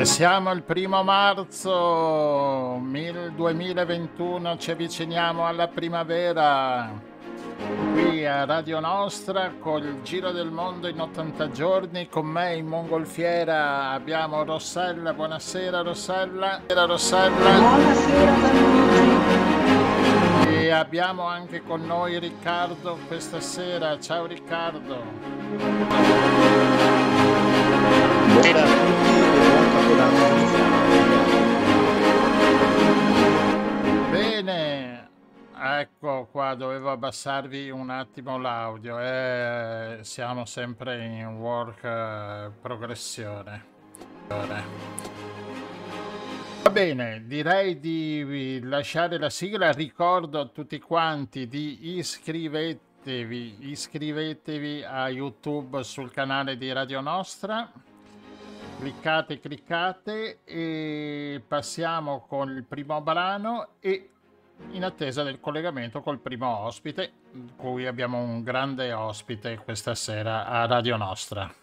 E siamo il primo marzo 2021, ci avviciniamo alla primavera qui a Radio Nostra col Giro del Mondo in 80 giorni. Con me in mongolfiera abbiamo Rossella. Buonasera Rossella. Buonasera Rossella. Buonasera. E abbiamo anche con noi Riccardo questa sera. Ciao Riccardo. Buonasera Bene, ecco qua, dovevo abbassarvi un attimo l'audio, eh, siamo sempre in work eh, progressione. Va bene, direi di lasciare la sigla, ricordo a tutti quanti di iscrivetevi, iscrivetevi a YouTube sul canale di Radio Nostra cliccate cliccate e passiamo con il primo brano e in attesa del collegamento col primo ospite cui abbiamo un grande ospite questa sera a Radio Nostra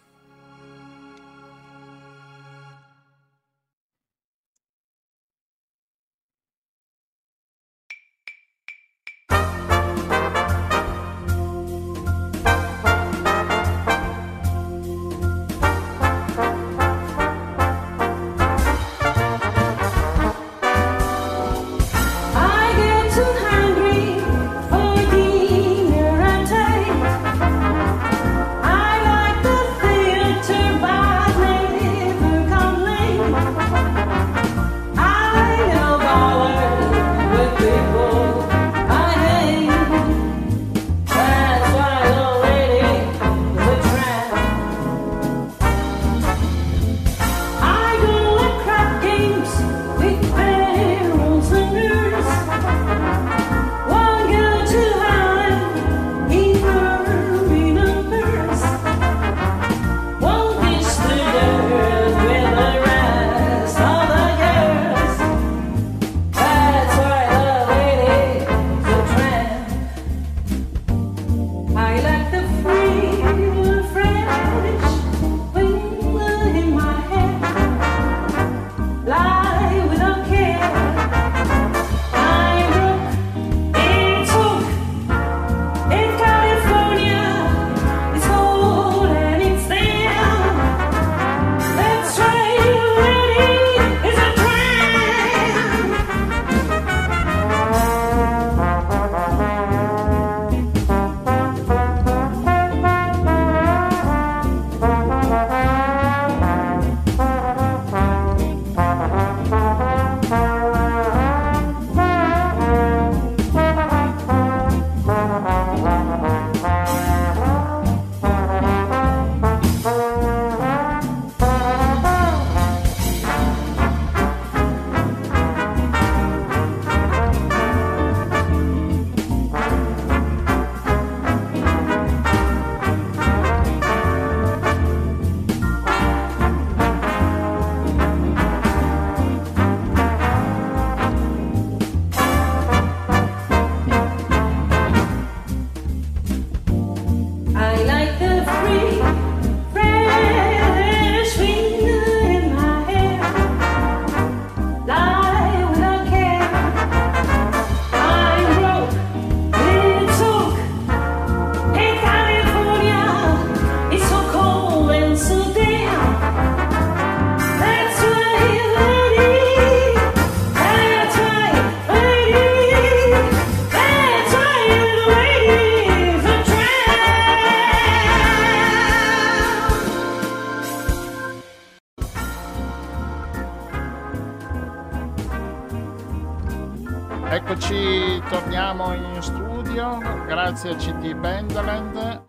grazie a CD Bendaland.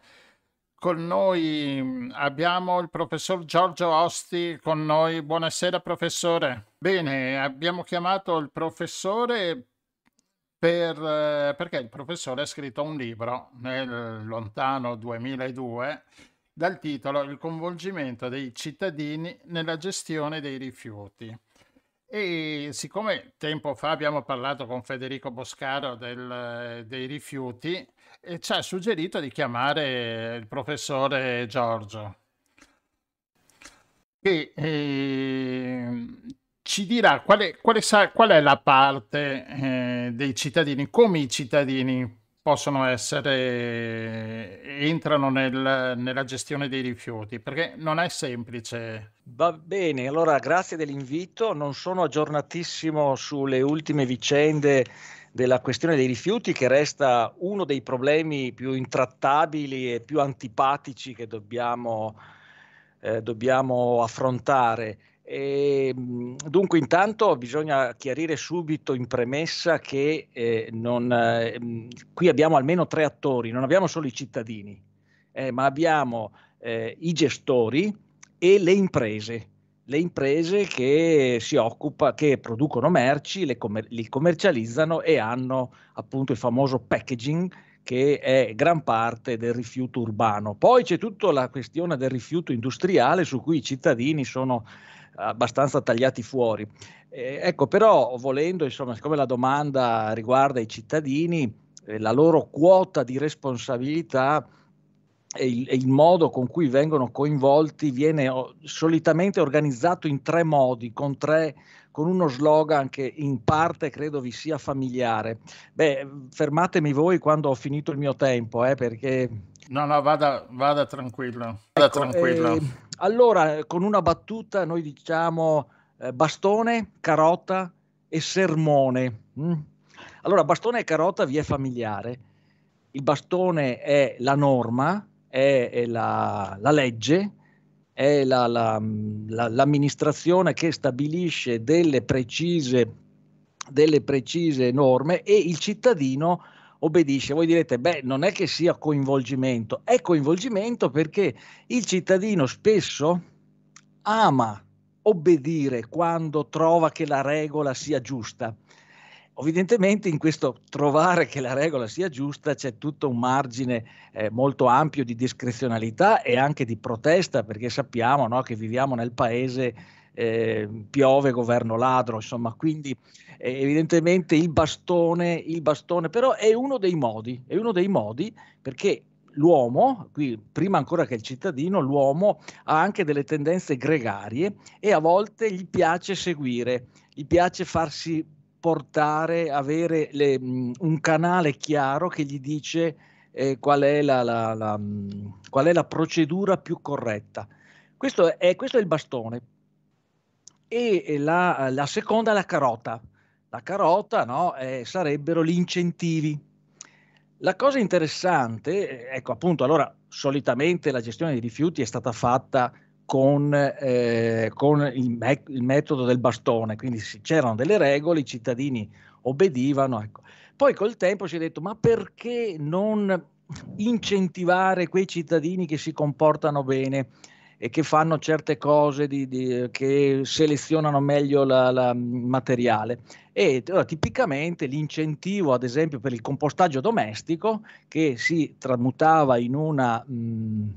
Con noi mm, abbiamo il professor Giorgio Osti con noi. Buonasera professore. Bene, abbiamo chiamato il professore per, eh, perché il professore ha scritto un libro nel lontano 2002 dal titolo Il coinvolgimento dei cittadini nella gestione dei rifiuti. E siccome tempo fa abbiamo parlato con Federico Boscaro del- dei rifiuti, ci ha suggerito di chiamare il professore Giorgio, che ehm, ci dirà quale, quale sa- qual è la parte eh, dei cittadini, come i cittadini possono essere, entrano nel- nella gestione dei rifiuti, perché non è semplice. Va bene, allora grazie dell'invito. Non sono aggiornatissimo sulle ultime vicende della questione dei rifiuti, che resta uno dei problemi più intrattabili e più antipatici che dobbiamo, eh, dobbiamo affrontare. E, mh, dunque, intanto bisogna chiarire subito in premessa che eh, non, eh, qui abbiamo almeno tre attori, non abbiamo solo i cittadini, eh, ma abbiamo eh, i gestori e le imprese. Le imprese che si occupa, che producono merci, le commer- li commercializzano e hanno appunto il famoso packaging che è gran parte del rifiuto urbano. Poi c'è tutta la questione del rifiuto industriale su cui i cittadini sono abbastanza tagliati fuori. Eh, ecco, però volendo, insomma, siccome la domanda riguarda i cittadini, eh, la loro quota di responsabilità e il, e il, modo con cui vengono coinvolti viene o, solitamente organizzato in tre modi, con, tre, con uno slogan che in parte credo vi sia familiare. Beh, fermatemi voi quando ho finito il mio tempo, eh, perché... No, no, vada, vada tranquillo. Vada ecco, tranquillo. Eh, allora, con una battuta noi diciamo eh, bastone, carota e sermone. Mm? Allora, bastone e carota vi è familiare. Il bastone è la norma, è, è la, la, legge, è la, la, l'amministrazione che stabilisce delle precise, delle precise norme e il cittadino obbedisce. Voi direte, beh, non è che sia coinvolgimento, è coinvolgimento perché il cittadino spesso ama obbedire quando trova che la regola sia giusta. Evidentemente in questo trovare che la regola sia giusta c'è tutto un margine eh, molto ampio di discrezionalità e anche di protesta perché sappiamo no, che viviamo nel paese eh, piove governo ladro, insomma, quindi eh, evidentemente il bastone, il bastone però è uno dei modi, è uno dei modi perché l'uomo, qui prima ancora che il cittadino, l'uomo ha anche delle tendenze gregarie e a volte gli piace seguire, gli piace farsi portare, avere le, un canale chiaro che gli dice eh, qual, è la, la, la, qual, è la, procedura più corretta. Questo è, questo è il bastone. E la, seconda è la carota. La carota no, eh, sarebbero gli incentivi. La cosa interessante, ecco appunto, allora solitamente la gestione dei rifiuti è stata fatta con, eh, con il, me- il, metodo del bastone, quindi c'erano delle regole, i cittadini obbedivano. Ecco. Poi col tempo si è detto, ma perché non incentivare quei cittadini che si comportano bene e che fanno certe cose, di, di, che selezionano meglio il materiale? E allora, tipicamente l'incentivo, ad esempio, per il compostaggio domestico, che si tramutava in una... Mh,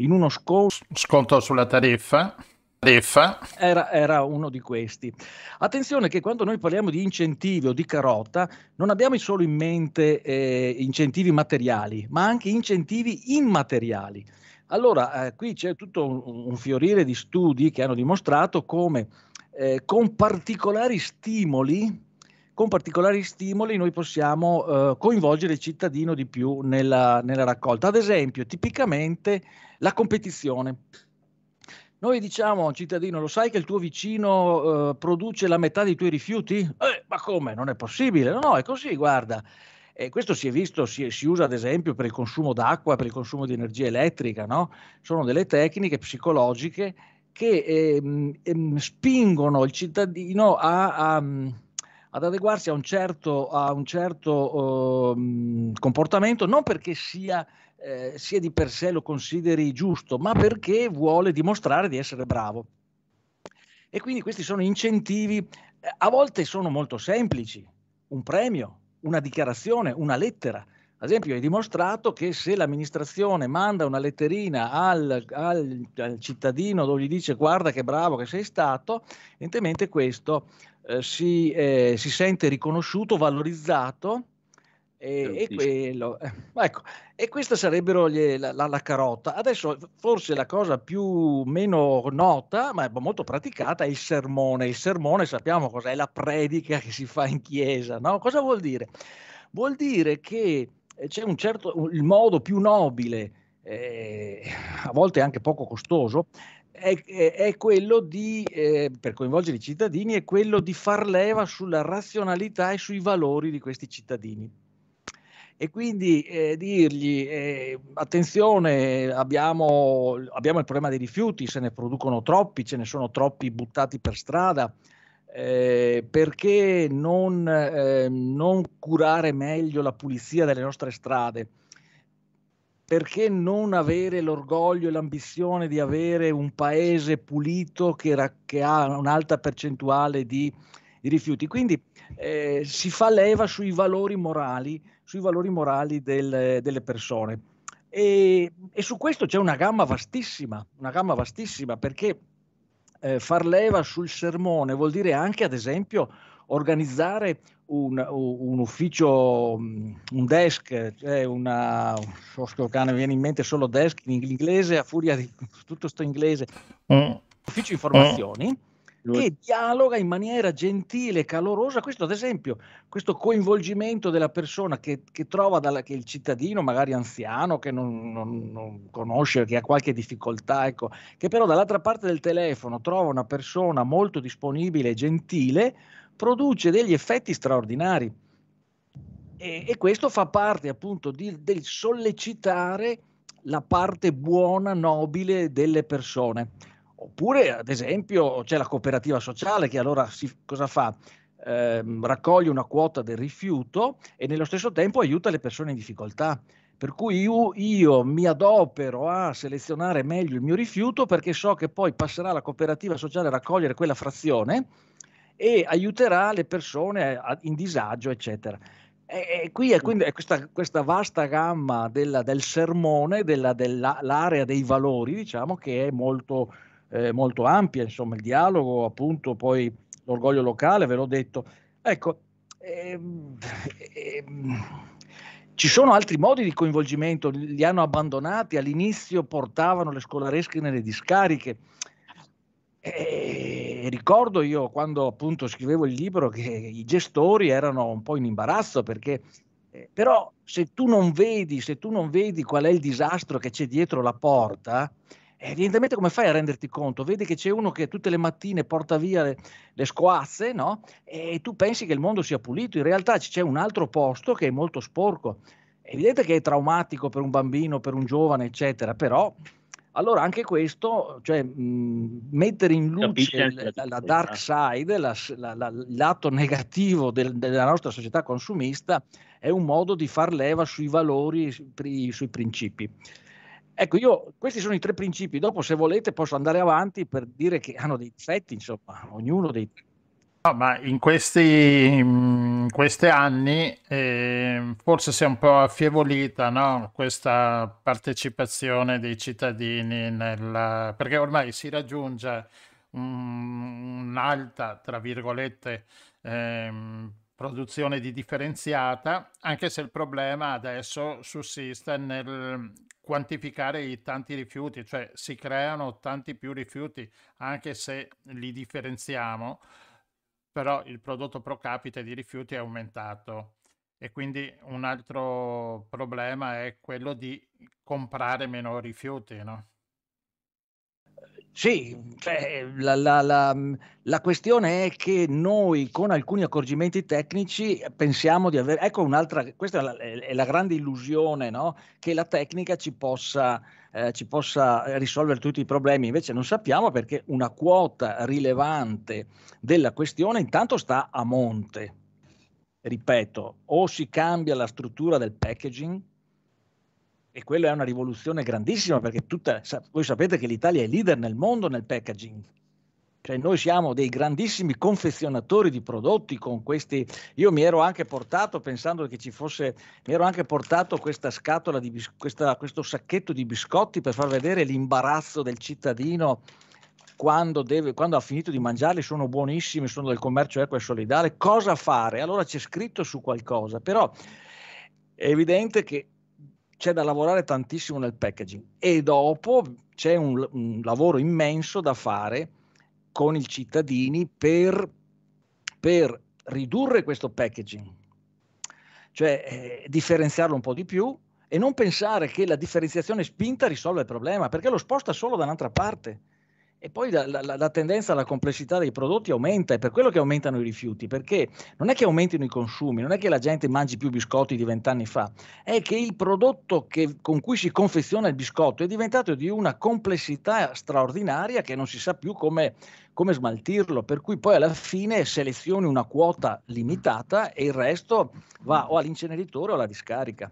in uno sconto, sconto sulla tariffa. tariffa. Era, era, uno di questi. Attenzione che quando noi parliamo di incentivi o di carota, non abbiamo solo in mente eh, incentivi materiali, ma anche incentivi immateriali. Allora, eh, qui c'è tutto un, un, fiorire di studi che hanno dimostrato come eh, con particolari stimoli con particolari stimoli noi possiamo eh, coinvolgere il cittadino di più nella, nella, raccolta. Ad esempio, tipicamente la competizione. Noi diciamo a un cittadino, lo sai che il tuo vicino eh, produce la metà dei tuoi rifiuti? Eh, ma come? Non è possibile. No, è così, guarda. E questo si è visto, si, si, usa ad esempio per il consumo d'acqua, per il consumo di energia elettrica, no? Sono delle tecniche psicologiche che ehm, ehm, spingono il cittadino a, a ad adeguarsi a un certo, a un certo uh, comportamento, non perché sia, eh, sia di per sé lo consideri giusto, ma perché vuole dimostrare di essere bravo. E quindi questi sono incentivi, a volte sono molto semplici, un premio, una dichiarazione, una lettera. Ad esempio, è dimostrato che se l'amministrazione manda una letterina al, al- al cittadino dove gli dice guarda che bravo che sei stato, evidentemente questo eh, si, eh, si sente riconosciuto, valorizzato e, e quello, ecco, e questa sarebbero gli- la, la- la carota. Adesso forse la cosa più meno nota, ma molto praticata, è il sermone. Il sermone sappiamo cos'è, la predica che si fa in chiesa, no? Cosa vuol dire? Vuol dire che eh, c'è un certo, il modo più nobile, eh, a volte anche poco costoso, è, è- è quello di, eh, per coinvolgere i cittadini, è quello di far leva sulla razionalità e sui valori di questi cittadini. E quindi eh, dirgli, eh, attenzione, abbiamo, abbiamo il problema dei rifiuti, se ne producono troppi, ce ne sono troppi buttati per strada, eh, perché non, eh, non curare meglio la pulizia delle nostre strade? Perché non avere l'orgoglio e l'ambizione di avere un paese pulito che, ra- che ha un'alta percentuale di, di rifiuti? Quindi eh, si fa leva sui valori morali, sui valori morali del- delle persone. E, e su questo c'è una gamma vastissima, una gamma vastissima perché eh, far leva sul sermone vuol dire anche, ad esempio, organizzare un, un ufficio, mm, un desk, cioè una, so che mi viene in mente solo desk in inglese, a furia di tutto sto inglese, Mm. ufficio informazioni che dialoga in maniera gentile, calorosa. Questo, ad esempio, questo coinvolgimento della persona che, che trova dalla, che il cittadino, magari anziano, che non, non- non conosce, che ha qualche difficoltà, ecco, che però dall'altra parte del telefono trova una persona molto disponibile e gentile, produce degli effetti straordinari. E, e questo fa parte appunto di- del sollecitare la parte buona, nobile delle persone. Oppure, ad esempio, c'è la cooperativa sociale che allora si- cosa fa? Ehm, raccoglie una quota del rifiuto e nello stesso tempo aiuta le persone in difficoltà. Per cui io, io mi adopero a selezionare meglio il mio rifiuto perché so che poi passerà la cooperativa sociale a raccogliere quella frazione e aiuterà le persone in disagio, eccetera. E, e qui è, quindi, è questa, questa vasta gamma della- del sermone, della- della- l'area dei valori, diciamo, che è molto, eh, molto ampia, insomma, il dialogo, appunto, poi l'orgoglio locale, ve l'ho detto. Ecco, ehm, ehm, ci sono altri modi di coinvolgimento, li hanno abbandonati, all'inizio portavano le scolaresche nelle discariche. E ricordo io quando appunto scrivevo il libro che i gestori erano un po' in imbarazzo perché eh, però se tu non vedi, se tu non vedi qual è il disastro che c'è dietro la porta, evidentemente come fai a renderti conto? Vedi che c'è uno che tutte le mattine porta via le, le scoazze, no? E tu pensi che il mondo sia pulito, in realtà c'è un altro posto che è molto sporco. È evidente che è traumatico per un bambino, per un giovane, eccetera, però allora anche questo, cioè mh, mettere in luce la, la dark side, la- il lato negativo del- della nostra società consumista, è un modo di far leva sui valori, sui principi. Ecco, io, questi sono i tre principi. Dopo, se volete, posso andare avanti per dire che hanno dei difetti, insomma, ognuno dei No, ma in questi, in questi anni eh, forse si è un po' affievolita, no? Questa partecipazione dei cittadini nel, perché ormai si raggiunge un- un'alta, tra virgolette, ehm, produzione di differenziata, anche se il problema adesso sussiste nel quantificare i tanti rifiuti, cioè si creano tanti più rifiuti, anche se li differenziamo però il prodotto pro capite di rifiuti è aumentato e quindi un altro problema è quello di comprare meno rifiuti, no? Sì, cioè, la, la- la- la questione è che noi con alcuni accorgimenti tecnici pensiamo di avere, ecco un'altra, questa è la, è grande illusione, no? Che la tecnica ci possa, eh, ci possa risolvere tutti i problemi, invece non sappiamo perché una quota rilevante della questione intanto sta a monte. Ripeto, o si cambia la struttura del packaging, e quella è una rivoluzione grandissima perché tutta, voi sapete che l'Italia è leader nel mondo nel packaging. Cioè noi siamo dei grandissimi confezionatori di prodotti con questi. Io mi ero anche portato, pensando che ci fosse, mi ero anche portato questa scatola di questa- questo sacchetto di biscotti per far vedere l'imbarazzo del cittadino quando, deve, quando ha finito di mangiarli, sono buonissimi, sono del commercio equo e solidale. Cosa fare? Allora c'è scritto su qualcosa, però è evidente che c'è da lavorare tantissimo nel packaging e dopo c'è un, un lavoro immenso da fare con i cittadini per, per ridurre questo packaging, cioè eh, differenziarlo un po' di più e non pensare che la differenziazione spinta risolve il problema, perché lo sposta solo da un'altra parte. E poi la, la, la, tendenza alla complessità dei prodotti aumenta, è per quello che aumentano i rifiuti, perché non è che aumentino i consumi, non è che la gente mangi più biscotti di vent'anni fa, è che il prodotto che, con cui si confeziona il biscotto è diventato di una complessità straordinaria che non si sa più come, come smaltirlo, per cui poi alla fine selezioni una quota limitata e il resto va o all'inceneritore o alla discarica.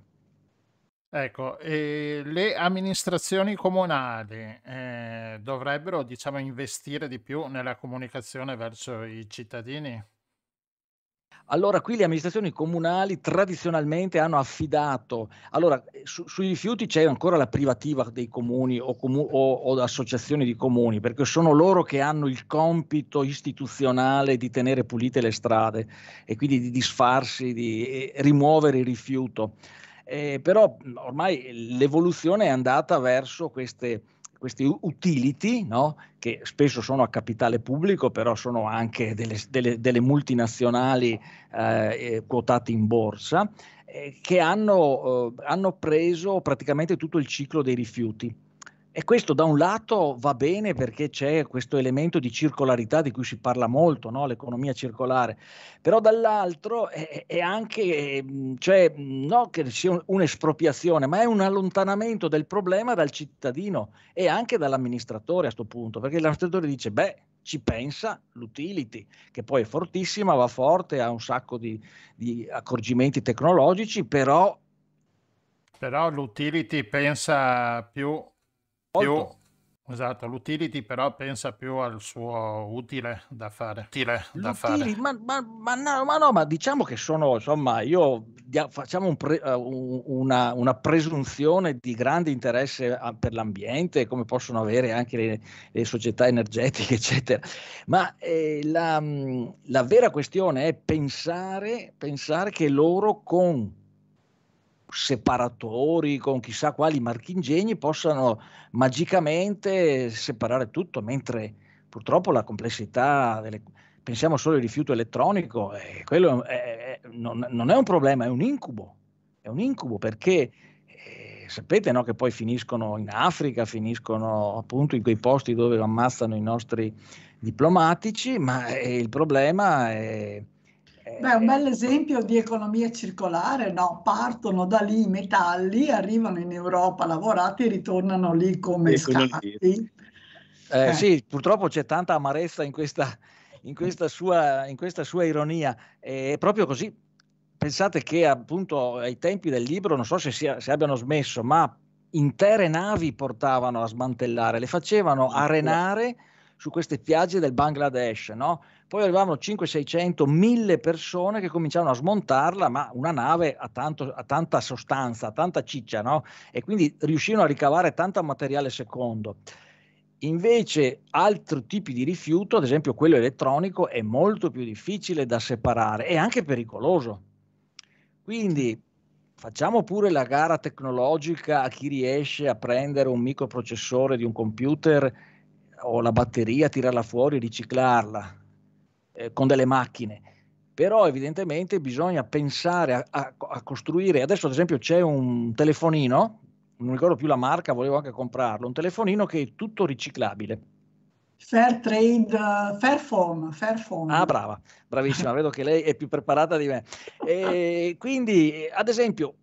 Ecco, e le amministrazioni comunali eh, dovrebbero, diciamo, investire di più nella comunicazione verso i cittadini? Allora, qui le amministrazioni comunali tradizionalmente hanno affidato, allora, su, sui rifiuti c'è ancora la privativa dei comuni o, comu- o, o associazioni di comuni, perché sono loro che hanno il compito istituzionale di tenere pulite le strade e quindi di disfarsi, di rimuovere il rifiuto. Eh, però ormai l'evoluzione è andata verso queste, questi utility, no? che spesso sono a capitale pubblico, però sono anche delle, delle, delle multinazionali eh, quotate in borsa, eh, che hanno, eh, hanno preso praticamente tutto il ciclo dei rifiuti e questo da un lato va bene perché c'è questo elemento di circolarità di cui si parla molto, no? l'economia circolare, però dall'altro è, è anche, cioè, non che sia un'espropriazione, ma è un allontanamento del problema dal cittadino e anche dall'amministratore a questo punto, perché l'amministratore dice, beh, ci pensa l'utility, che poi è fortissima, va forte, ha un sacco di, di accorgimenti tecnologici, però... Però l'utility pensa più più, esatto, l'utility però pensa più al suo utile da fare. Utile da fare. Ma, ma, ma, no, ma, no, ma diciamo che sono, insomma, io facciamo un pre, uh, una, una, presunzione di grande interesse per l'ambiente, come possono avere anche le, le società energetiche, eccetera. Ma eh, la, la vera questione è pensare, pensare che loro con separatori con chissà quali marchingegni possano magicamente separare tutto, mentre purtroppo la complessità delle, pensiamo solo al rifiuto elettronico, eh, quello è, è, non, non, è un problema, è un incubo, è un incubo perché eh, sapete no, che poi finiscono in Africa, finiscono appunto in quei posti dove ammazzano i nostri diplomatici, ma eh, il problema è Beh, un bel esempio di economia circolare, no? Partono da lì i metalli, arrivano in Europa lavorati e ritornano lì come scarti. Eh, eh. Sì, purtroppo c'è tanta amarezza in questa, in questa, sua, in questa sua, ironia. È proprio così. Pensate che appunto ai tempi del libro, non so se, sia, se abbiano smesso, ma intere navi portavano a smantellare, le facevano arenare su queste spiagge del Bangladesh, no? Poi arrivavano 5, 600, 1000 persone che cominciavano a smontarla, ma una nave ha, tanto, ha tanta sostanza, tanta ciccia, no? E quindi riuscivano a ricavare tanto materiale secondo. Invece altri tipi di rifiuto, ad esempio quello elettronico, è molto più difficile da separare e anche pericoloso. Quindi facciamo pure la gara tecnologica a chi riesce a prendere un microprocessore di un computer o la batteria, tirarla fuori, riciclarla eh, con delle macchine. Però evidentemente bisogna pensare a, a, a, costruire, adesso ad esempio c'è un telefonino, non ricordo più la marca, volevo anche comprarlo, un telefonino che è tutto riciclabile. Fair trade, uh, Fairphone, Fairphone. Ah, brava, bravissima, vedo che lei è più preparata di me. E quindi, ad esempio,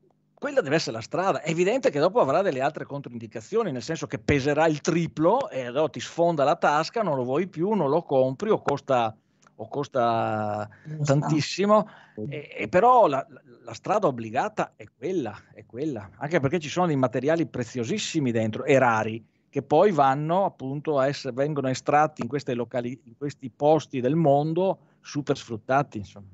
quella deve essere la strada. È evidente che dopo avrà delle altre controindicazioni, nel senso che peserà il triplo e allora ti sfonda la tasca, non lo vuoi più, non lo compri o costa, o costa tantissimo. E, e però la, la, strada obbligata è quella, è quella, anche perché ci sono dei materiali preziosissimi dentro e rari che poi vanno appunto a essere, vengono estratti in, queste locali, in questi posti del mondo super sfruttati. Insomma.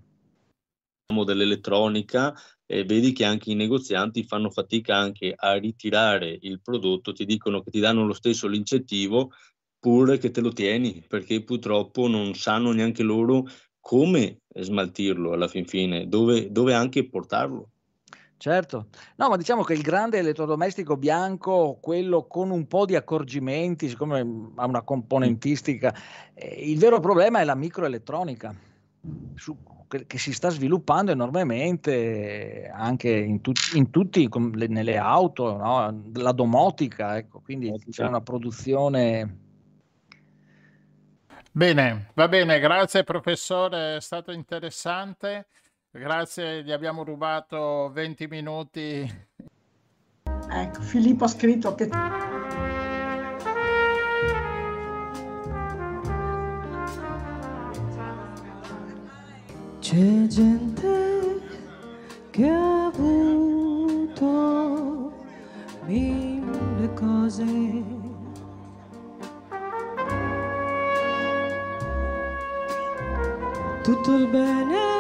dell'elettronica e vedi che anche i negozianti fanno fatica anche a ritirare il prodotto, ti dicono che ti danno lo stesso l'incentivo pure che te lo tieni, perché purtroppo non sanno neanche loro come smaltirlo alla fin fine, dove, dove anche portarlo. Certo, no, ma diciamo che il grande elettrodomestico bianco, quello con un po' di accorgimenti, siccome ha una componentistica, eh, il vero problema è la microelettronica, su, che, che, si sta sviluppando enormemente anche in, tu, in tutti, le, nelle auto, no? la domotica, ecco, quindi c'è una produzione Bene, va bene, grazie professore, è stato interessante. Grazie, gli abbiamo rubato 20 minuti. Ecco, Filippo ha scritto che C'è gente che ha avuto mille cose. Tutto il bene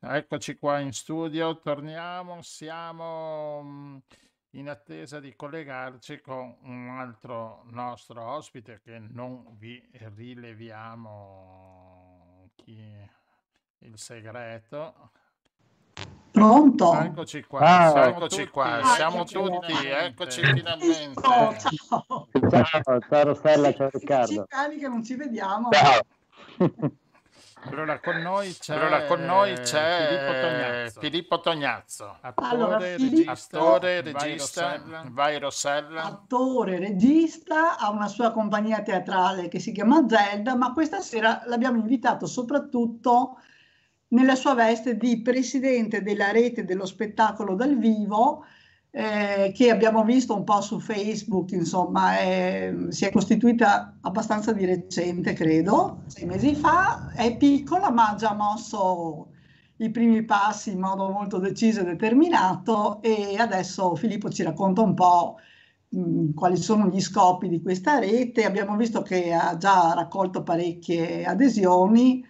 Eccoci qua in studio, torniamo, siamo mm, in attesa di collegarci con un altro nostro ospite che non vi rileviamo chi il segreto. pronto. Eccoci qua, Ah, siamo eccoci tutti, qua, siamo tutti, eccoci finalmente. Ciao, ciao. Ciao, ciao Rossella, ciao Riccardo. anni che non ci vediamo. Ciao. Allora con noi c'è, Allora, con noi c'è Filippo Tognazzo. Filippo Tognazzo, attore, Allora, regista, Filippo- attore, Vai regista, Rossella. vai Rossella. attore, regista, ha una sua compagnia teatrale che si chiama Zelda, ma questa sera l'abbiamo invitato soprattutto nella sua veste di presidente della rete dello spettacolo dal vivo, eh, che abbiamo visto un po' su Facebook, insomma, è- si è costituita abbastanza di recente, credo, sei mesi fa, è piccola ma ha già mosso i primi passi in modo molto deciso e determinato e adesso Filippo ci racconta un po' mh, quali sono gli scopi di questa rete. Abbiamo visto che ha già raccolto parecchie adesioni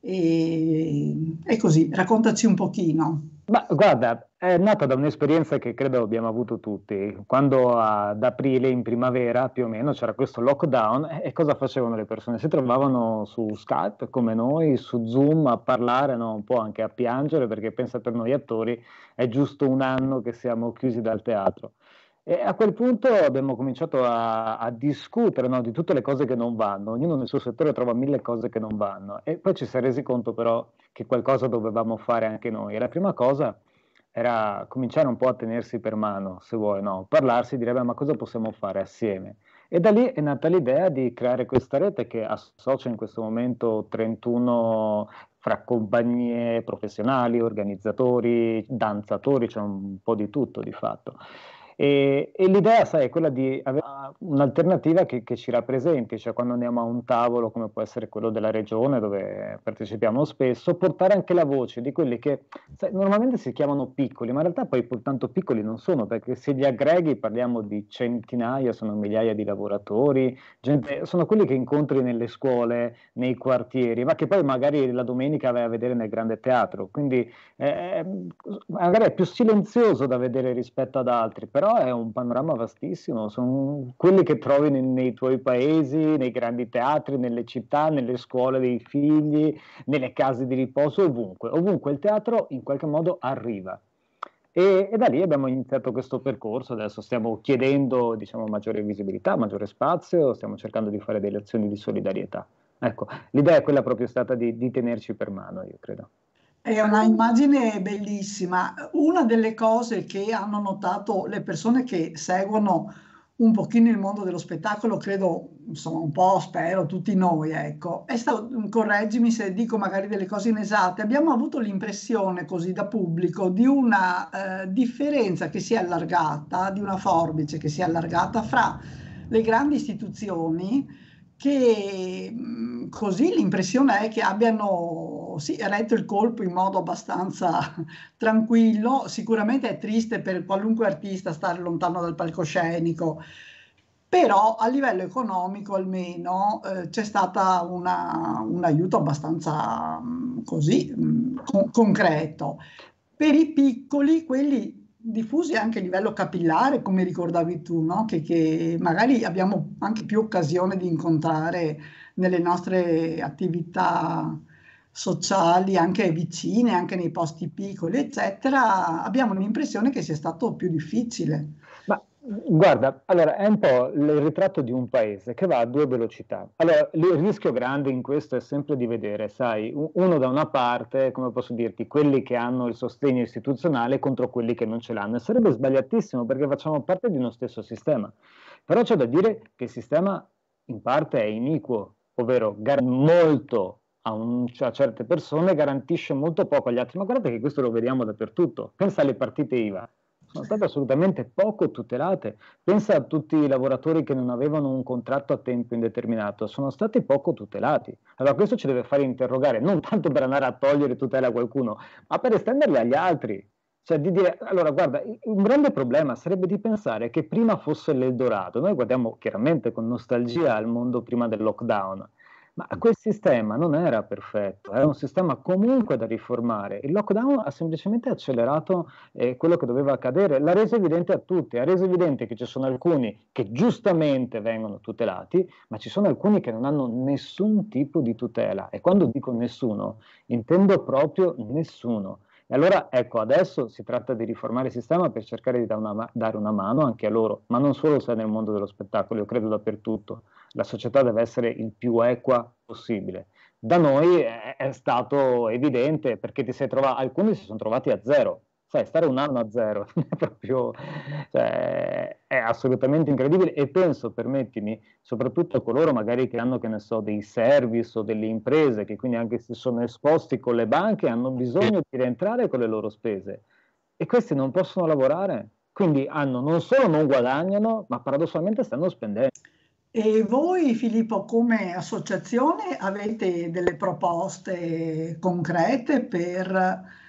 e, e così, raccontaci un pochino. Ma guarda, è nata da un'esperienza che credo abbiamo avuto tutti. Quando ad aprile, in primavera, più o meno, c'era questo lockdown e cosa facevano le persone? Si trovavano su Skype come noi, su Zoom a parlare, no? un po' anche a piangere, perché pensa per noi attori è giusto un anno che siamo chiusi dal teatro. E a quel punto abbiamo cominciato a, a discutere no, di tutte le cose che non vanno, ognuno nel suo settore trova mille cose che non vanno e poi ci si è resi conto però che qualcosa dovevamo fare anche noi. E la prima cosa era cominciare un po' a tenersi per mano, se vuoi, no? parlarsi, dire "Beh, ma cosa possiamo fare assieme? E da lì è nata l'idea di creare questa rete che associa in questo momento 31 fra compagnie professionali, organizzatori, danzatori, c'è un po' di tutto di fatto. E, e l'idea, sai, è quella di avere un'alternativa che, che ci rappresenti, cioè quando andiamo a un tavolo come può essere quello della regione dove partecipiamo spesso, portare anche la voce di quelli che sai, normalmente si chiamano piccoli, ma in realtà poi tanto piccoli non sono, perché se li aggreghi parliamo di centinaia, sono migliaia di lavoratori, gente- sono quelli che incontri nelle scuole, nei quartieri, ma che poi magari la domenica vai a vedere nel grande teatro, quindi eh, magari è più silenzioso da vedere rispetto ad altri, però è un panorama vastissimo, sono quelli che trovi nei, nei tuoi paesi, nei grandi teatri, nelle città, nelle scuole dei figli, nelle case di riposo, ovunque. Ovunque il teatro in qualche modo arriva. E, e da lì abbiamo iniziato questo percorso, adesso stiamo chiedendo diciamo, maggiore visibilità, maggiore spazio, stiamo cercando di fare delle azioni di solidarietà. Ecco, l'idea è quella proprio stata di, di tenerci per mano, io credo. È una immagine bellissima. Una delle cose che hanno notato le persone che seguono un pochino il mondo dello spettacolo, credo, insomma, un po', spero, tutti noi, ecco, è stato, correggimi se dico magari delle cose inesatte, abbiamo avuto l'impressione così da pubblico di una eh, differenza che si è allargata, di una forbice che si è allargata fra le grandi istituzioni che mh, così l'impressione è che abbiano sì, retto il colpo in modo abbastanza tranquillo. Sicuramente è triste per qualunque artista stare lontano dal palcoscenico, però a livello economico almeno eh, c'è stato un aiuto abbastanza mh, così mh, con- concreto. Per i piccoli, quelli diffusi anche a livello capillare, come ricordavi tu, no? che, che magari abbiamo anche più occasione di incontrare nelle nostre attività sociali, anche vicine, anche nei posti piccoli, eccetera, abbiamo l'impressione che sia stato più difficile. Ma guarda, allora è un po' il ritratto di un paese che va a due velocità. Allora, il rischio grande in questo è sempre di vedere, sai, uno da una parte, come posso dirti, quelli che hanno il sostegno istituzionale contro quelli che non ce l'hanno. E sarebbe sbagliatissimo perché facciamo parte di uno stesso sistema. Però c'è da dire che il sistema in parte è iniquo, ovvero molto a, un- a certe persone garantisce molto poco agli altri. Ma guardate che questo lo vediamo dappertutto. Pensa alle partite IVA sono state assolutamente poco tutelate. Pensa a tutti i lavoratori che non avevano un contratto a tempo indeterminato, sono stati poco tutelati. Allora questo ci deve fare interrogare, non tanto per andare a togliere tutela a qualcuno, ma per estenderle agli altri. Cioè di dire, allora guarda, un grande problema sarebbe di pensare che prima fosse l'Eldorado. Noi guardiamo chiaramente con nostalgia al mondo prima del lockdown, ma quel sistema non era perfetto, era un sistema comunque da riformare. Il lockdown ha semplicemente accelerato eh, quello che doveva accadere, l'ha reso evidente a tutti, ha reso evidente che ci sono alcuni che giustamente vengono tutelati, ma ci sono alcuni che non hanno nessun tipo di tutela. E quando dico nessuno, intendo proprio nessuno. E allora ecco, adesso si tratta di riformare il sistema per cercare di dare una, dare una mano anche a loro, ma non solo se nel mondo dello spettacolo, io credo dappertutto. La società deve essere il più equa possibile. Da noi è, è stato evidente perché ti sei trovato, alcuni si sono trovati a zero. Sai, stare un anno a zero è proprio, cioè, è assolutamente incredibile e penso, permettimi, soprattutto a coloro magari che hanno, che ne so, dei service o delle imprese che quindi anche se sono esposti con le banche hanno bisogno di rientrare con le loro spese e questi non possono lavorare Quindi hanno, non solo non guadagnano, ma paradossalmente stanno spendendo. E voi, Filippo, come associazione avete delle proposte concrete per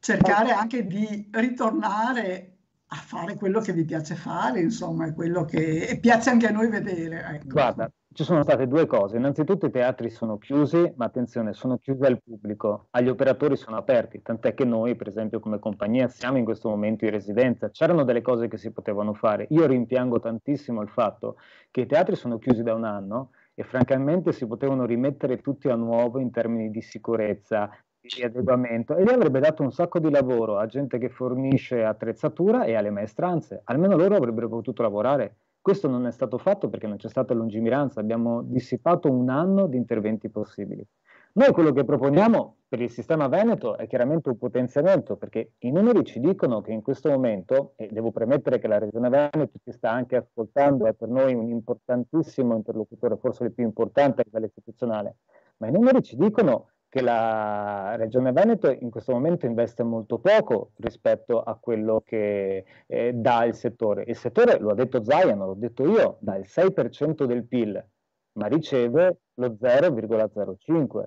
cercare anche di ritornare a fare quello che vi piace fare, insomma, quello che piace anche a noi vedere. Ecco. Guarda, ci sono state due cose. Innanzitutto i teatri sono chiusi, ma attenzione, sono chiusi al pubblico, agli operatori sono aperti, tant'è che noi, per esempio, come compagnia, siamo in questo momento in residenza. C'erano delle cose che si potevano fare. Io rimpiango tantissimo il fatto che i teatri sono chiusi da un anno e francamente si potevano rimettere tutti a nuovo in termini di sicurezza, di adeguamento e lì avrebbe dato un sacco di lavoro a gente che fornisce attrezzatura e alle maestranze. Almeno loro avrebbero potuto lavorare. Questo non è stato fatto perché non c'è stata lungimiranza, abbiamo dissipato un anno di interventi possibili. Noi quello che proponiamo per il sistema Veneto è chiaramente un potenziamento, perché i numeri ci dicono che in questo momento, e devo premettere che la Regione Veneto ci sta anche ascoltando, è per noi un importantissimo interlocutore, forse il più importante a livello istituzionale, ma i numeri ci dicono che la Regione Veneto in questo momento investe molto poco rispetto a quello che eh, dà il settore. Il settore, lo ha detto Zaia, non l'ho detto io, dà il 6% del PIL, ma riceve lo 0,05%.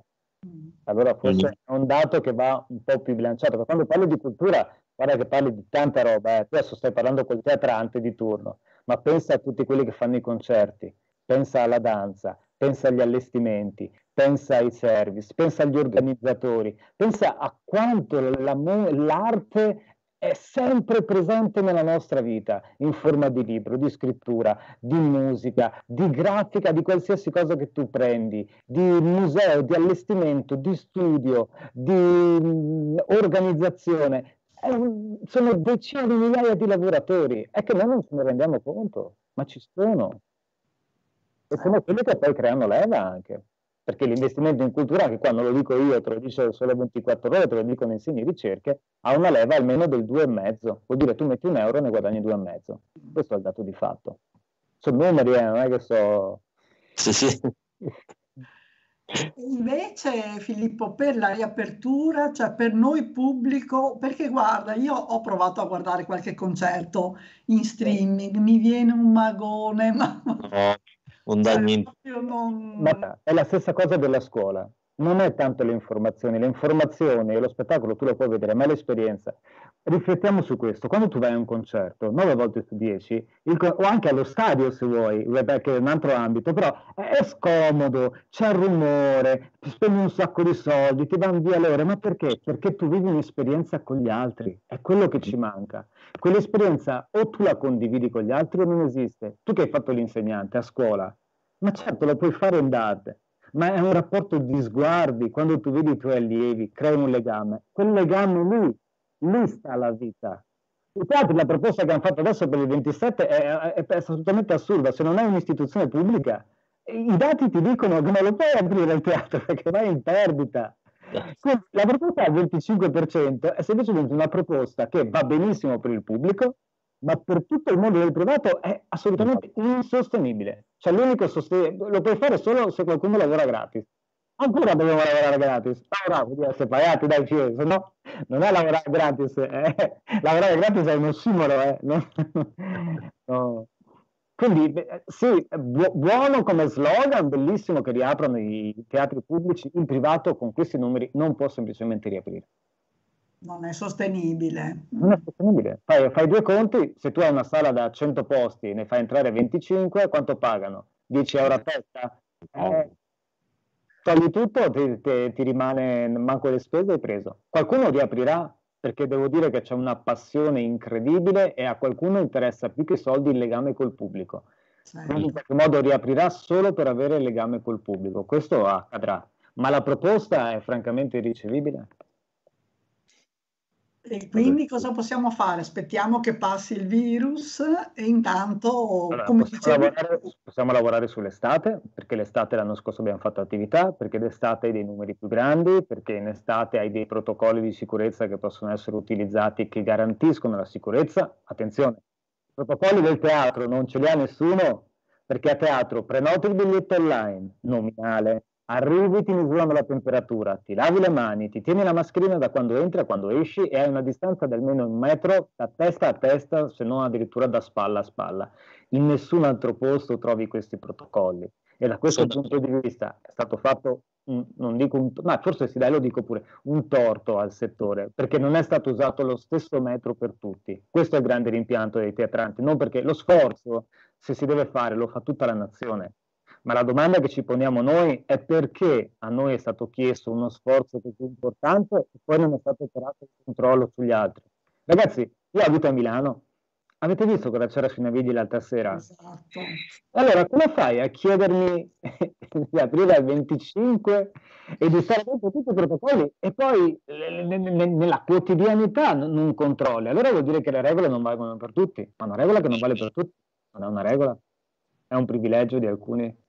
Allora forse è un dato che va un po' più bilanciato. Perché quando parli di cultura, guarda che parli di tanta roba. Eh. Tu adesso stai parlando col teatrante di turno, ma pensa a tutti quelli che fanno i concerti, pensa alla danza, pensa agli allestimenti, pensa ai service, pensa agli organizzatori, pensa a quanto la, l'arte è sempre presente nella nostra vita, in forma di libro, di scrittura, di musica, di grafica, di qualsiasi cosa che tu prendi, di museo, di allestimento, di studio, di mm, organizzazione. Un, sono decine di migliaia di lavoratori. È che noi non ce ne rendiamo conto, ma ci sono. E sono quelli che poi creano leva anche perché l'investimento in cultura, che qua non lo dico io, te lo dice solo 24 ore, te lo dicono in segni ricerche, ha una leva almeno del 2,5. Vuol dire tu metti un euro e ne guadagni 2,5. Questo è il dato di fatto. Sono numeri, eh, non è che so... Sì, sì. Invece, Filippo, per la riapertura, cioè per noi pubblico, perché guarda, io ho provato a guardare qualche concerto in streaming, mi viene un magone, ma... No, non dà cioè, niente. non- Ma è la stessa cosa della scuola. Non è tanto le informazioni, le informazioni e lo spettacolo tu lo puoi vedere, ma è l'esperienza. Riflettiamo su questo. Quando tu vai a un concerto, 9 volte su 10, il o anche allo stadio se vuoi, che è un altro ambito, però è, scomodo, c'è il rumore, ti spendi un sacco di soldi, ti vanno via le ore, ma perché? Perché tu vivi un'esperienza con gli altri, è quello che ci manca. Quell'esperienza o tu la condividi con gli altri o non esiste. Tu che hai fatto l'insegnante a scuola, ma certo lo puoi fare in DAD, ma è un rapporto di sguardi, quando tu vedi i tuoi allievi, crei un legame, quel legame lì, lì sta la vita. I teatri, la proposta che hanno fatto adesso per il 27 è, è- è assolutamente assurda, se non è un'istituzione pubblica, i dati ti dicono che non lo puoi aprire il teatro perché vai in perdita. Quindi la proposta al 25% è semplicemente una proposta che va benissimo per il pubblico, ma per tutto il mondo del privato è assolutamente insostenibile. Cioè l'unico sostenibile, lo puoi fare solo se qualcuno lavora gratis. Ancora dobbiamo lavorare gratis. Lavorare vuol dire essere pagati, dai, ci- se no non è lavorare gratis. eh. Lavorare gratis è un ossimoro, eh. No. No. Quindi beh, sì, bu- buono come slogan, bellissimo che riaprano i teatri pubblici, il privato con questi numeri non può semplicemente riaprire. Non è sostenibile. Non è sostenibile. Fai, fai due conti, se tu hai una sala da 100 posti, ne fai entrare 25, quanto pagano? 10 euro a testa? Eh, togli tutto, ti, ti- ti rimane manco le spese e hai preso. Qualcuno riaprirà perché devo dire che c'è una passione incredibile e a qualcuno interessa più che i soldi il legame col pubblico. Cioè, Quindi in qualche modo riaprirà solo per avere il legame col pubblico. Questo accadrà. Ma la proposta è francamente irricevibile. E quindi cosa possiamo fare? Aspettiamo che passi il virus e intanto, Allora, come possiamo, dicevi, lavorare, possiamo lavorare sull'estate, perché l'estate l'anno scorso abbiamo fatto attività, perché d'estate hai dei numeri più grandi, perché in estate hai dei protocolli di sicurezza che possono essere utilizzati che garantiscono la sicurezza. Attenzione, i protocolli del teatro non ce li ha nessuno, perché a teatro prenoti il biglietto online, nominale, arrivi, ti misurano la temperatura, ti lavi le mani, ti tieni la mascherina da quando entri a quando esci e hai una distanza di almeno un metro da testa a testa, se non addirittura da spalla a spalla. In nessun altro posto trovi questi protocolli. E da questo Sono- punto di vista è stato fatto, un- non dico un, ma forse sì, dai, lo dico pure, un torto al settore, perché non è stato usato lo stesso metro per tutti. Questo è il grande rimpianto dei teatranti, non perché lo sforzo, se si deve fare, lo fa tutta la nazione. Ma la domanda che ci poniamo noi è perché a noi è stato chiesto uno sforzo così importante e poi non è stato operato il controllo sugli altri. Ragazzi, io abito a Milano, avete visto cosa c'era sui Navigli l'altra sera? Esatto. Allora, come fai a chiedermi di aprire al 25 e di stare dentro tutti i protocolli e poi eh, ne- ne- nella quotidianità non controlli? Allora vuol dire che le regole non valgono per tutti, ma una regola che non vale per tutti non è una regola, è un privilegio di alcuni.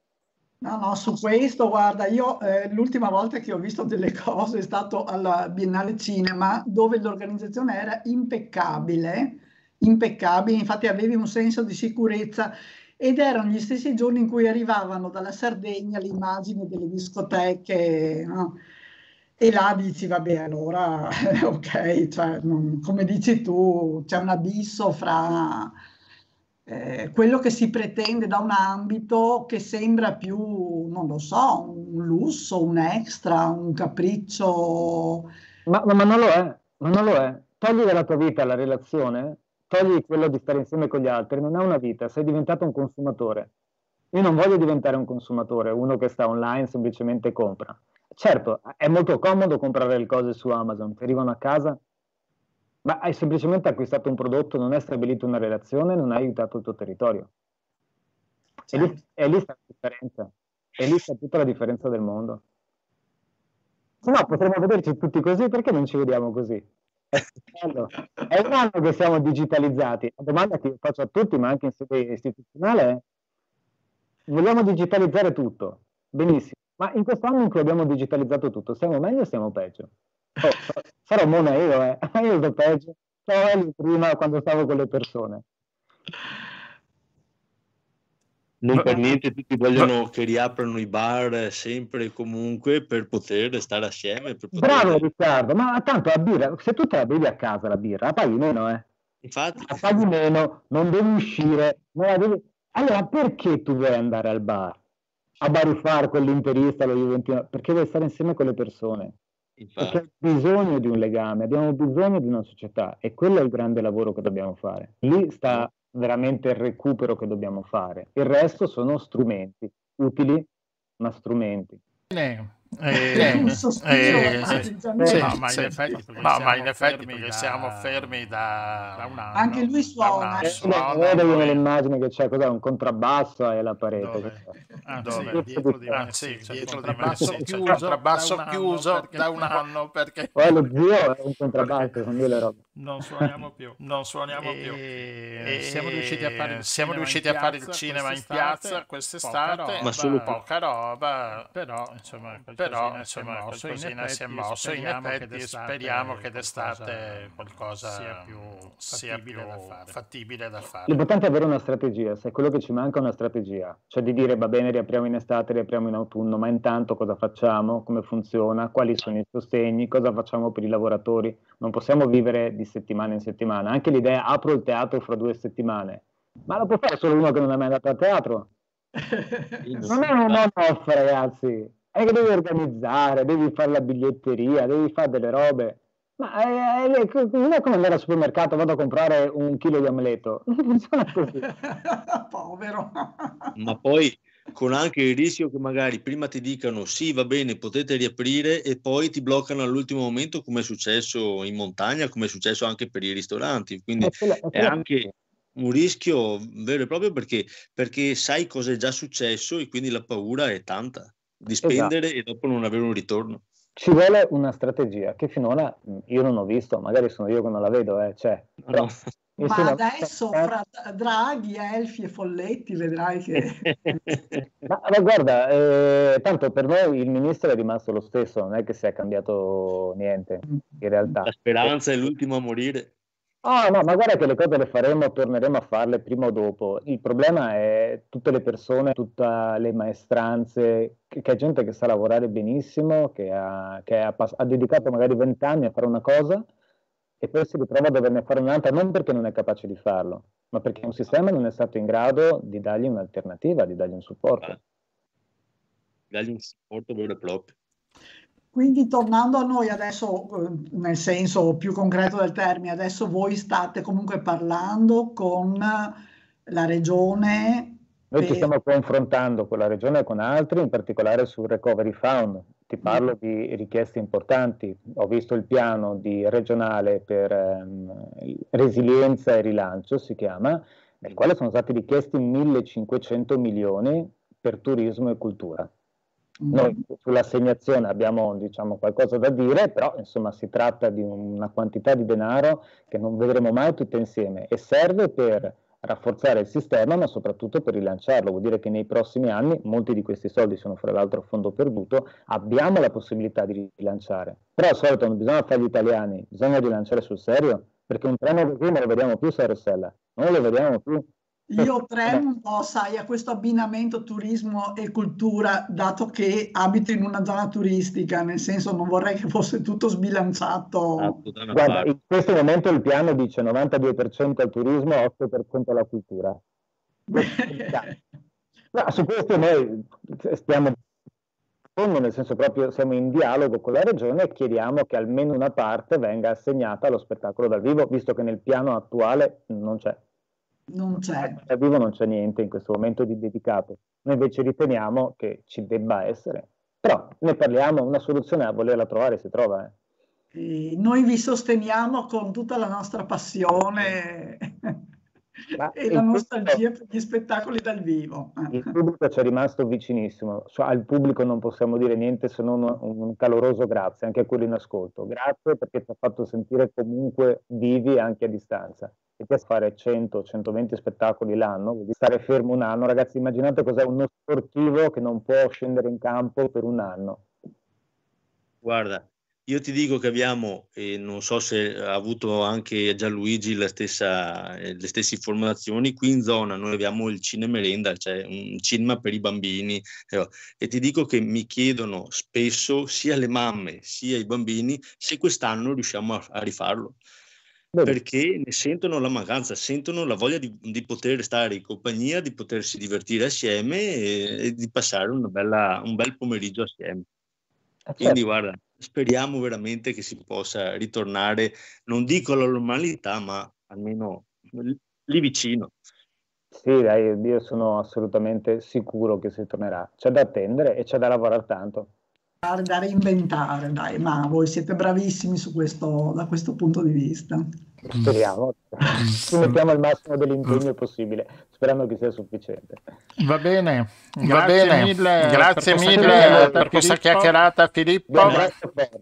No, no, su questo, guarda, io eh, l'ultima volta che ho visto delle cose è stato alla Biennale Cinema, dove l'organizzazione era impeccabile, impeccabile, infatti avevi un senso di sicurezza ed erano gli stessi giorni in cui arrivavano dalla Sardegna le immagini delle discoteche, no? E là dici, vabbè, allora, ok, cioè, non- come dici tu, c'è un abisso fra eh, quello che si pretende da un ambito che sembra più, non lo so, un lusso, un extra, un capriccio. Ma, ma- ma non lo è, ma non lo è. Togli dalla tua vita la relazione, togli quello di stare insieme con gli altri, non è una vita, sei diventato un consumatore. Io non voglio diventare un consumatore, uno che sta online semplicemente compra. Certo, è molto comodo comprare le cose su Amazon, ti arrivano a casa, ma hai semplicemente acquistato un prodotto, non hai stabilito una relazione, non hai aiutato il tuo territorio. E lì, Certo. e lì sta la differenza, e lì sta tutta la differenza del mondo. Se no, potremmo vederci tutti così, perché non ci vediamo così? Bello. È un anno che siamo digitalizzati. La domanda che io faccio a tutti, ma anche in sede istituzionale, è: vogliamo digitalizzare tutto? Benissimo, ma in questo anno in cui abbiamo digitalizzato tutto, stiamo meglio o stiamo peggio? Oh, sa- sarò mona io, eh. Io sto peggio. Stavo meglio prima quando stavo con le persone. Non per niente tutti vogliono che riaprano i bar sempre e comunque per poter stare assieme. Per poter... Bravo Riccardo, ma tanto la birra, se tu te la bevi a casa la birra, la paghi meno, eh? Infatti, La paghi meno, non devi uscire, non la devi- Allora perché tu vuoi andare al bar? A baruffare quell'interista, lo Juventino? Perché vuoi stare insieme con le persone? Hai bisogno di un legame, abbiamo bisogno di una società e quello è il grande lavoro che dobbiamo fare. Lì sta veramente il recupero che dobbiamo fare. Il resto sono strumenti, utili, ma strumenti. Bene. Eh, Un sospiro, eh, ma sì. giustamente. Sì, No, ma in sì. effetti perché No, ma siamo in effetti fermi perché da- siamo fermi da, da un anno. Anche lui un suona. Eh, Vedo poi- l'immagine che c'è, cos'è? Un contrabbasso e la parete. Dove? cos'è? Anzi, Dove? dietro di me, Ah, sì, c'è dietro di me, contrabbasso sì, c'è il chiuso contrabbasso da un anno chiuso perché da un anno perché Poi lo zio è un contrabbasso, sono due le robe. non suoniamo più. non suoniamo E- più. e siamo riusciti a fare il siamo cinema riusciti in a fare il piazza cinema in quest'estate, piazza quest'estate. Ma solo poca roba, Però, insomma, però si è insomma mosso, qualcosina in si è mosso in speriamo che effetti d'estate speriamo che qualcosa d'estate qualcosa sia più sia fattibile più da fare. fattibile da fare. L'importante è avere una strategia, se quello che ci manca è una strategia, cioè di dire va bene, riapriamo in estate, riapriamo in autunno, ma intanto cosa facciamo, come funziona, quali sono i sostegni, cosa facciamo per i lavoratori. Non possiamo vivere di settimana in settimana. Anche l'idea apro il teatro fra due settimane, ma lo può fare solo uno che non è mai andato a teatro. Non è un on-off, ragazzi, è che devi organizzare, devi fare la biglietteria, devi fare delle robe. Ma è, è- è- non è come andare al supermercato, vado a comprare un chilo di omeletto. Non funziona così. Povero. Ma poi con anche il rischio che magari prima ti dicano sì, va bene, potete riaprire e poi ti bloccano all'ultimo momento come è successo in montagna, come è successo anche per i ristoranti. Quindi È quella- è è quella- anche un rischio vero e proprio perché, perché sai cosa è già successo e quindi la paura è tanta di spendere e dopo non avere un ritorno. Ci vuole una strategia che finora mh, io non ho visto, magari sono io che non la vedo, eh, c'è. Però Ma la- adesso fra Draghi, Elfi e Folletti vedrai che... Ma, ma guarda, eh, tanto per noi il ministro è rimasto lo stesso, non è che si è cambiato niente in realtà. La speranza è l'ultimo a morire. Ah, no, ma guarda che le cose le faremo, torneremo a farle prima o dopo. Il problema è tutte le persone, tutte le maestranze, che, che è gente che sa lavorare benissimo, che ha, che ha pass- ha dedicato magari vent'anni a fare una cosa e poi si ritrova a doverne fare un'altra, non perché non è capace di farlo, ma perché un sistema non è stato in grado di dargli un'alternativa, di dargli un supporto. Dagli un supporto vero e proprio. Quindi tornando a noi adesso, eh, nel senso più concreto del termine, adesso voi state comunque parlando con la regione Noi ci per... stiamo confrontando con la regione e con altri, in particolare sul Recovery Fund. Ti parlo di richieste importanti. Ho visto il piano di regionale per ehm, resilienza e rilancio, si chiama, nel quale sono stati richiesti 1500 milioni per turismo e cultura. Noi sull'assegnazione abbiamo diciamo, qualcosa da dire, però insomma si tratta di una quantità di denaro che non vedremo mai tutte insieme e serve per rafforzare il sistema, ma soprattutto per rilanciarlo. Vuol dire che nei prossimi anni, molti di questi soldi sono fra l'altro a fondo perduto, abbiamo la possibilità di rilanciare. Però al solito non bisogna fare gli italiani, bisogna rilanciare sul serio, perché un treno così non lo vediamo più a Rossella, non lo vediamo più. Io tremo un po', sai, a questo abbinamento turismo e cultura, dato che abito in una zona turistica, nel senso non vorrei che fosse tutto sbilanciato. Esatto, Guarda, in questo momento il piano dice 92% al turismo, 8% alla cultura. No, su questo noi stiamo nel senso proprio siamo in dialogo con la regione e chiediamo che almeno una parte venga assegnata allo spettacolo dal vivo, visto che nel piano attuale non c'è. Non c'è. Dal vivo non c'è niente in questo momento di dedicato. Noi invece riteniamo che ci debba essere. Però ne parliamo, una soluzione a volerla trovare si trova. eh. Noi vi sosteniamo con tutta la nostra passione Ma e la nostalgia per gli spettacoli dal vivo. Il pubblico ci è rimasto vicinissimo, al pubblico non possiamo dire niente se non un, un caloroso grazie, anche a quelli in ascolto. Grazie perché ci ha fatto sentire comunque vivi anche a distanza. E poi fare 100-120 spettacoli l'anno, dire stare fermo un anno, ragazzi immaginate cos'è uno sportivo che non può scendere in campo per un anno. Guarda, io ti dico che abbiamo, e non so se ha avuto anche Gianluigi stessa, eh, le stesse informazioni, qui in zona noi abbiamo il cinemerenda, cioè un cinema per i bambini, eh, e ti dico che mi chiedono spesso sia le mamme sia i bambini se quest'anno riusciamo a, a rifarlo. Bene. Perché ne sentono la mancanza, sentono la voglia di, di poter stare in compagnia, di potersi divertire assieme e, e di passare una bella- un bel pomeriggio assieme. Eh, Quindi certo. guarda, speriamo veramente che si possa ritornare, non dico alla normalità, ma almeno lì vicino. Sì, dai, io sono assolutamente sicuro che si tornerà. C'è da attendere e c'è da lavorare tanto. Da da reinventare, dai, ma voi siete bravissimi su questo, da questo punto di vista. Speriamo. Ci mettiamo il massimo dell'impegno possibile, sperando che sia sufficiente. Va bene, Va grazie bene. mille, Grazie per questa mille chiacchierata, per questa Filippo. chiacchierata, Filippo.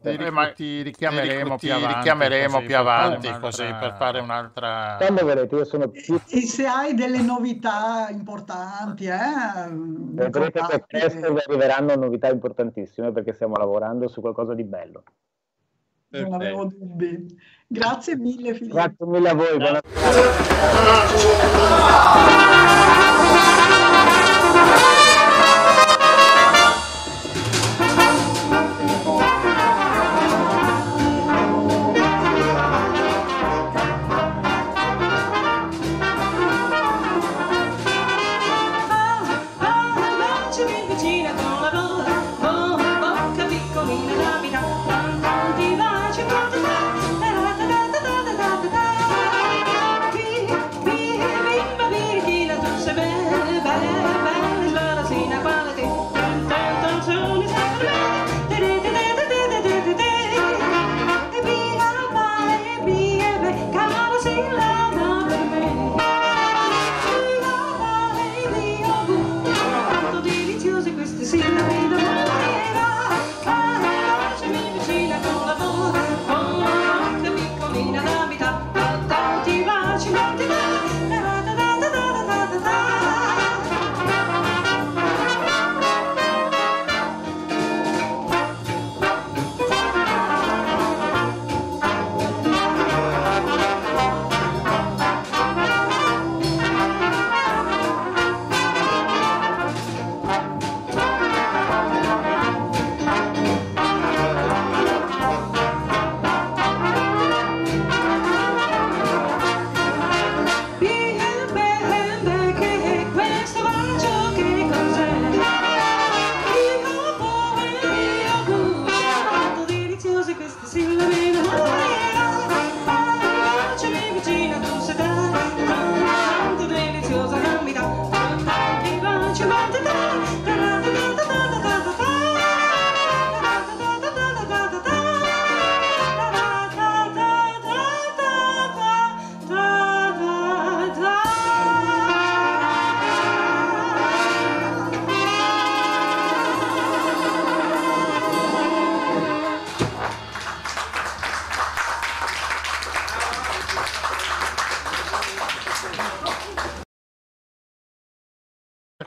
Ti, ma ti richiameremo ti più avanti, richiameremo così più per fare avanti, un'altra- così per fare un'altra... Quando volete, io sono E, più e se hai delle novità importanti, eh, Vedrete che presto arriveranno novità importantissime perché stiamo lavorando su qualcosa di bello. Non avevo dubbi. Grazie mille, Filippo. Grazie mille a voi, buona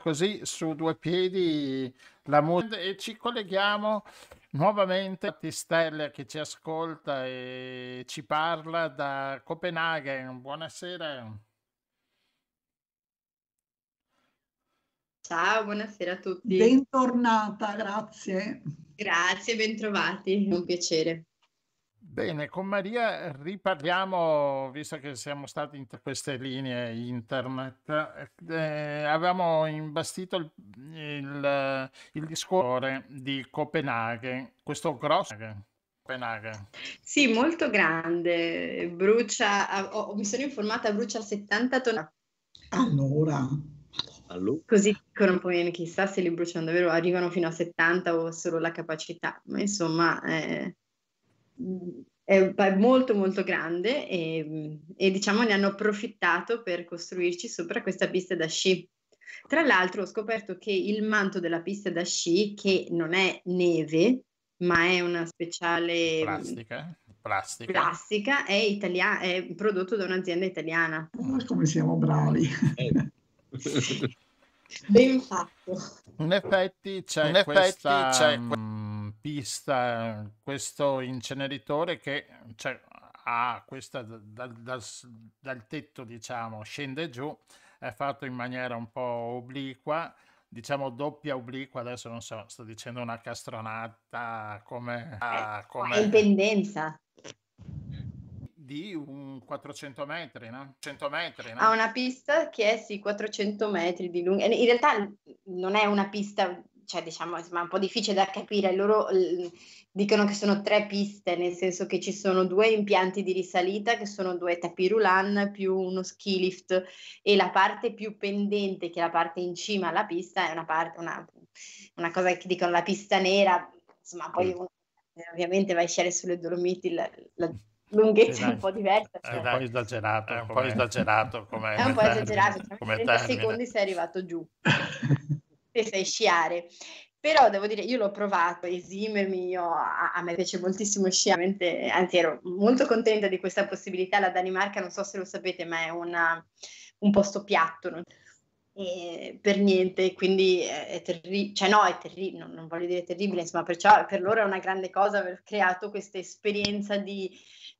così su due piedi la musica e ci colleghiamo nuovamente a Tistella che ci ascolta e ci parla da Copenaghen. Buonasera. Ciao, buonasera a tutti. Bentornata, grazie. Grazie, bentrovati, è un piacere. Bene, con Maria riparliamo, visto che siamo stati in queste linee internet, eh, avevamo imbastito il, il, il discorso di Copenaghen, questo grosso Copenaghen. Sì, molto grande, brucia, oh, mi sono informata, brucia 70 tonnellate. Allora, Allora, Così dicono poi, chissà se li bruciano davvero, arrivano fino a 70 o solo la capacità, ma insomma eh, è, è molto molto grande e, e diciamo ne hanno approfittato per costruirci sopra questa pista da sci. Tra l'altro ho scoperto che il manto della pista da sci, che non è neve, ma è una speciale Plastica, plastica. plastica, è, italia- è prodotto da un'azienda italiana. oh, come siamo bravi. eh, Ben fatto. In effetti c'è In effetti questa c'è mm, pista, questo inceneritore che cioè, ha questa dal, dal dal tetto, diciamo, scende giù, è fatto in maniera un po' obliqua, diciamo doppia obliqua, adesso non so, sto dicendo una castronata come, ah, È come in pendenza. di un 400 metri, no? 100 metri, no? Ha una pista che è sì 400 metri di lunga. In realtà non è una pista, cioè diciamo, insomma, è un po' difficile da capire. Loro l- dicono che sono tre piste, nel senso che ci sono due impianti di risalita, che sono due tapis roulant più uno ski lift e la parte più pendente, che è la parte in cima alla pista, è una parte, una, una cosa che dicono la pista nera, insomma, poi uno, ovviamente vai a sciare sulle Dolomiti, la, la lunghezza Sì, è un po' diversa. È cioè- un po' esagerato, È un po' come- esagerato come, è un po' esagerato, cioè, in come 30 termine. secondi sei arrivato giù e sai sciare. Però devo dire, io l'ho provato, esimermi, io, a, a me piace moltissimo sciare, anzi ero molto contenta di questa possibilità. La Danimarca, non so se lo sapete, ma è una- un posto piatto, non- e per niente, quindi è, terribile, cioè no, è terribile, non, non voglio dire terribile, insomma, perciò per loro è una grande cosa aver creato questa esperienza di,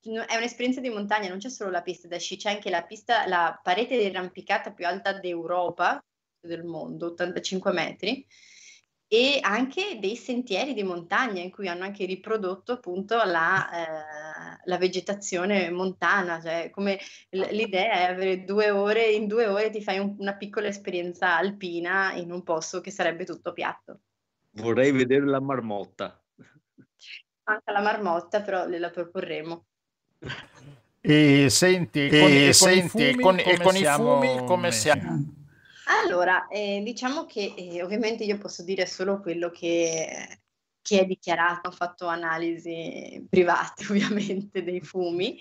è un'esperienza di montagna, non c'è solo la pista da sci, c'è anche la pista, la parete di arrampicata più alta d'Europa, del mondo, 85 metri, e anche dei sentieri di montagna in cui hanno anche riprodotto appunto la, eh, la vegetazione montana, cioè come l- l'idea è avere due ore, in due ore ti fai un- una piccola esperienza alpina in un posto che sarebbe tutto piatto. vorrei vedere la marmotta. Anche la marmotta, però gliela proporremo. E senti, E con, e con senti, i fumi, con- e come con i fumi come siamo? Allora, eh, diciamo che eh, ovviamente io posso dire solo quello che, che è dichiarato, ho fatto analisi private ovviamente dei fumi,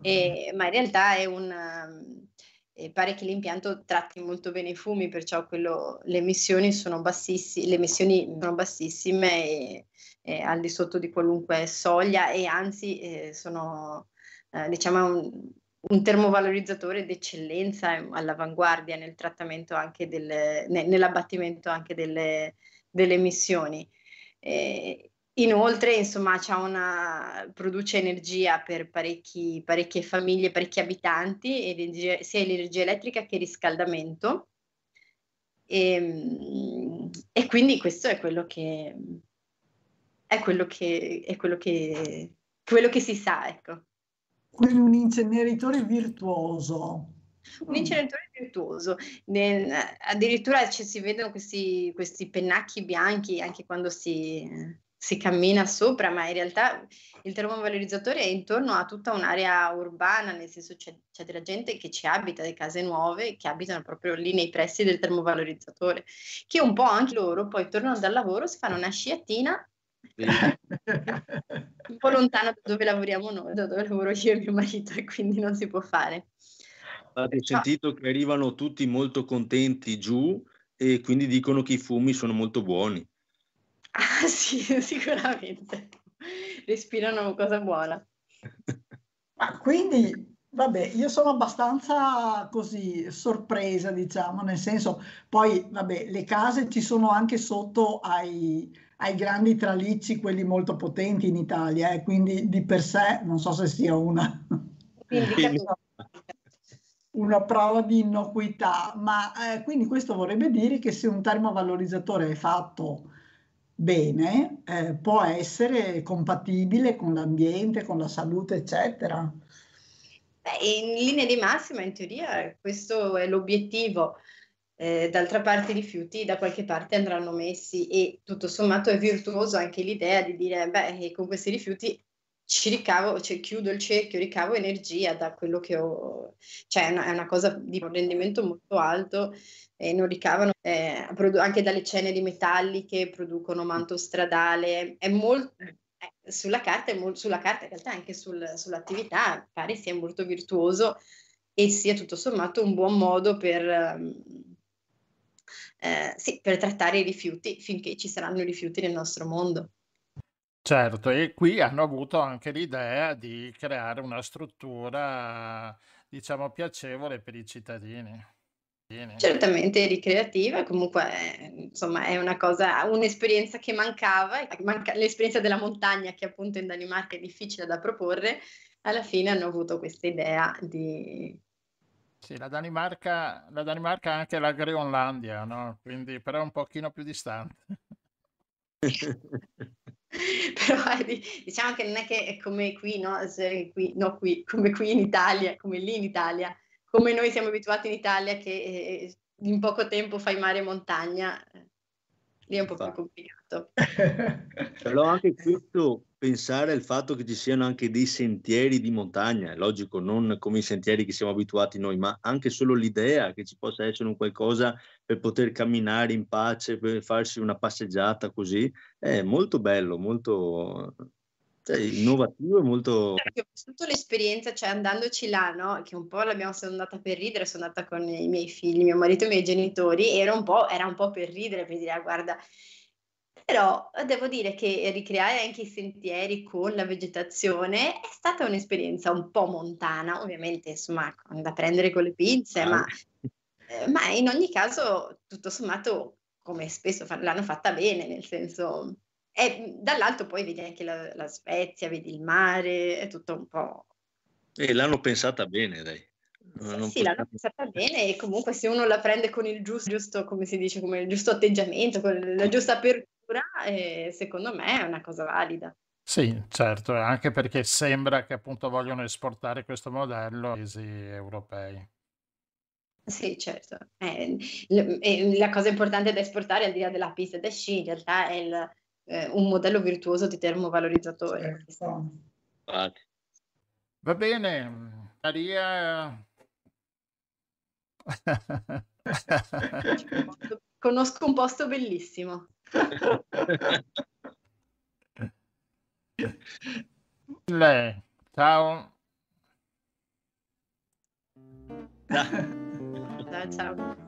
e- ma in realtà è un, ehm, eh, pare che l'impianto tratti molto bene i fumi, perciò quello- le emissioni sono bassissime, le emissioni sono bassissime e, e al di sotto di qualunque soglia e anzi eh, sono eh, diciamo un, un termovalorizzatore d'eccellenza eh, all'avanguardia nel trattamento anche del, ne- nell'abbattimento anche delle, delle emissioni. Eh, inoltre, insomma, una, produce energia per parecchi, parecchie famiglie, parecchi abitanti, energia- sia energia elettrica che riscaldamento. E, mm, e quindi questo è quello che è quello che è quello che, quello che si sa, ecco. Quindi un inceneritore virtuoso. Un inceneritore virtuoso, Ne- addirittura ci si vedono questi, questi pennacchi bianchi anche quando si, si cammina sopra, ma in realtà il termovalorizzatore è intorno a tutta un'area urbana, nel senso c'è, c'è della gente che ci abita, le case nuove, che abitano proprio lì nei pressi del termovalorizzatore, che un po' anche loro poi tornano dal lavoro, si fanno una sciatina un po' lontano da dove lavoriamo noi, da dove lavoro io e mio marito, e quindi non si può fare. Ho sentito che arrivano tutti molto contenti giù e quindi dicono che i fumi sono molto buoni. Ah sì, sicuramente. Respirano cosa buona. Ma quindi Vabbè, io sono abbastanza così sorpresa, diciamo, nel senso, poi, vabbè, le case ci sono anche sotto ai, ai grandi tralicci, quelli molto potenti in Italia, e quindi di per sé non so se sia una, una prova di innocuità, ma eh, quindi questo vorrebbe dire che se un termovalorizzatore è fatto bene, eh, può essere compatibile con l'ambiente, con la salute, eccetera. Beh, in linea di massima, in teoria, questo è l'obiettivo. Eh, d'altra parte i rifiuti da qualche parte andranno messi e tutto sommato è virtuoso anche l'idea di dire, beh, con questi rifiuti ci ricavo, cioè chiudo il cerchio, ricavo energia da quello che ho, cioè è una, è una cosa di un rendimento molto alto e non ricavano eh, anche dalle ceneri metalliche, producono manto stradale, è molto, eh, sulla carta, sulla carta in realtà anche sul- sull'attività pare sia molto virtuoso e sia tutto sommato un buon modo per, ehm, eh, sì, per trattare i rifiuti finché ci saranno rifiuti nel nostro mondo. Certo, e qui hanno avuto anche l'idea di creare una struttura, diciamo, piacevole per i cittadini. Certamente ricreativa, comunque insomma è una cosa, un'esperienza che mancava, manca- l'esperienza della montagna che appunto in Danimarca è difficile da proporre, alla fine hanno avuto questa idea di... Sì, la Danimarca, la Danimarca è anche la Groenlandia, no? Quindi, però è un pochino più distante. Però eh, di- diciamo che non è che è come qui, no? Se qui, no, qui, come qui in Italia, come lì in Italia, come noi siamo abituati in Italia che eh, in poco tempo fai mare e montagna, eh, lì è un po' più Infatti. complicato. Però anche questo, pensare al fatto che ci siano anche dei sentieri di montagna, logico, non come i sentieri che siamo abituati noi, ma anche solo l'idea che ci possa essere un qualcosa per poter camminare in pace, per farsi una passeggiata così, è molto bello, molto cioè, innovativo e molto... Io ho vissuto l'esperienza, cioè andandoci là, no? Che un po' l'abbiamo sono andata per ridere, sono andata con i miei figli, mio marito e i miei genitori, era un po', era un po' per ridere, per dire, "Ah, guarda, però devo dire che ricreare anche i sentieri con la vegetazione è stata un'esperienza un po' montana, ovviamente, insomma, da prendere con le pinze, ma, eh, ma in ogni caso, tutto sommato, come spesso fa- l'hanno fatta bene, nel senso... E dall'alto poi vedi anche la, la Svezia, vedi il mare, è tutto un po'... E l'hanno pensata bene, dai. Non Sì, l'hanno pensata bene e comunque se uno la prende con il giusto, giusto come si dice, come il giusto atteggiamento, con la giusta apertura, eh, secondo me è una cosa valida. Sì, certo, anche perché sembra che appunto vogliono esportare questo modello ai paesi europei. Sì, certo. Eh, l- la cosa importante da esportare, al di là della pista da sci, in realtà è il, eh, un modello virtuoso di termovalorizzatore. Certo. Infatti. Va bene, Maria. Conosco un posto bellissimo. Lei, ciao. Ciao, ciao.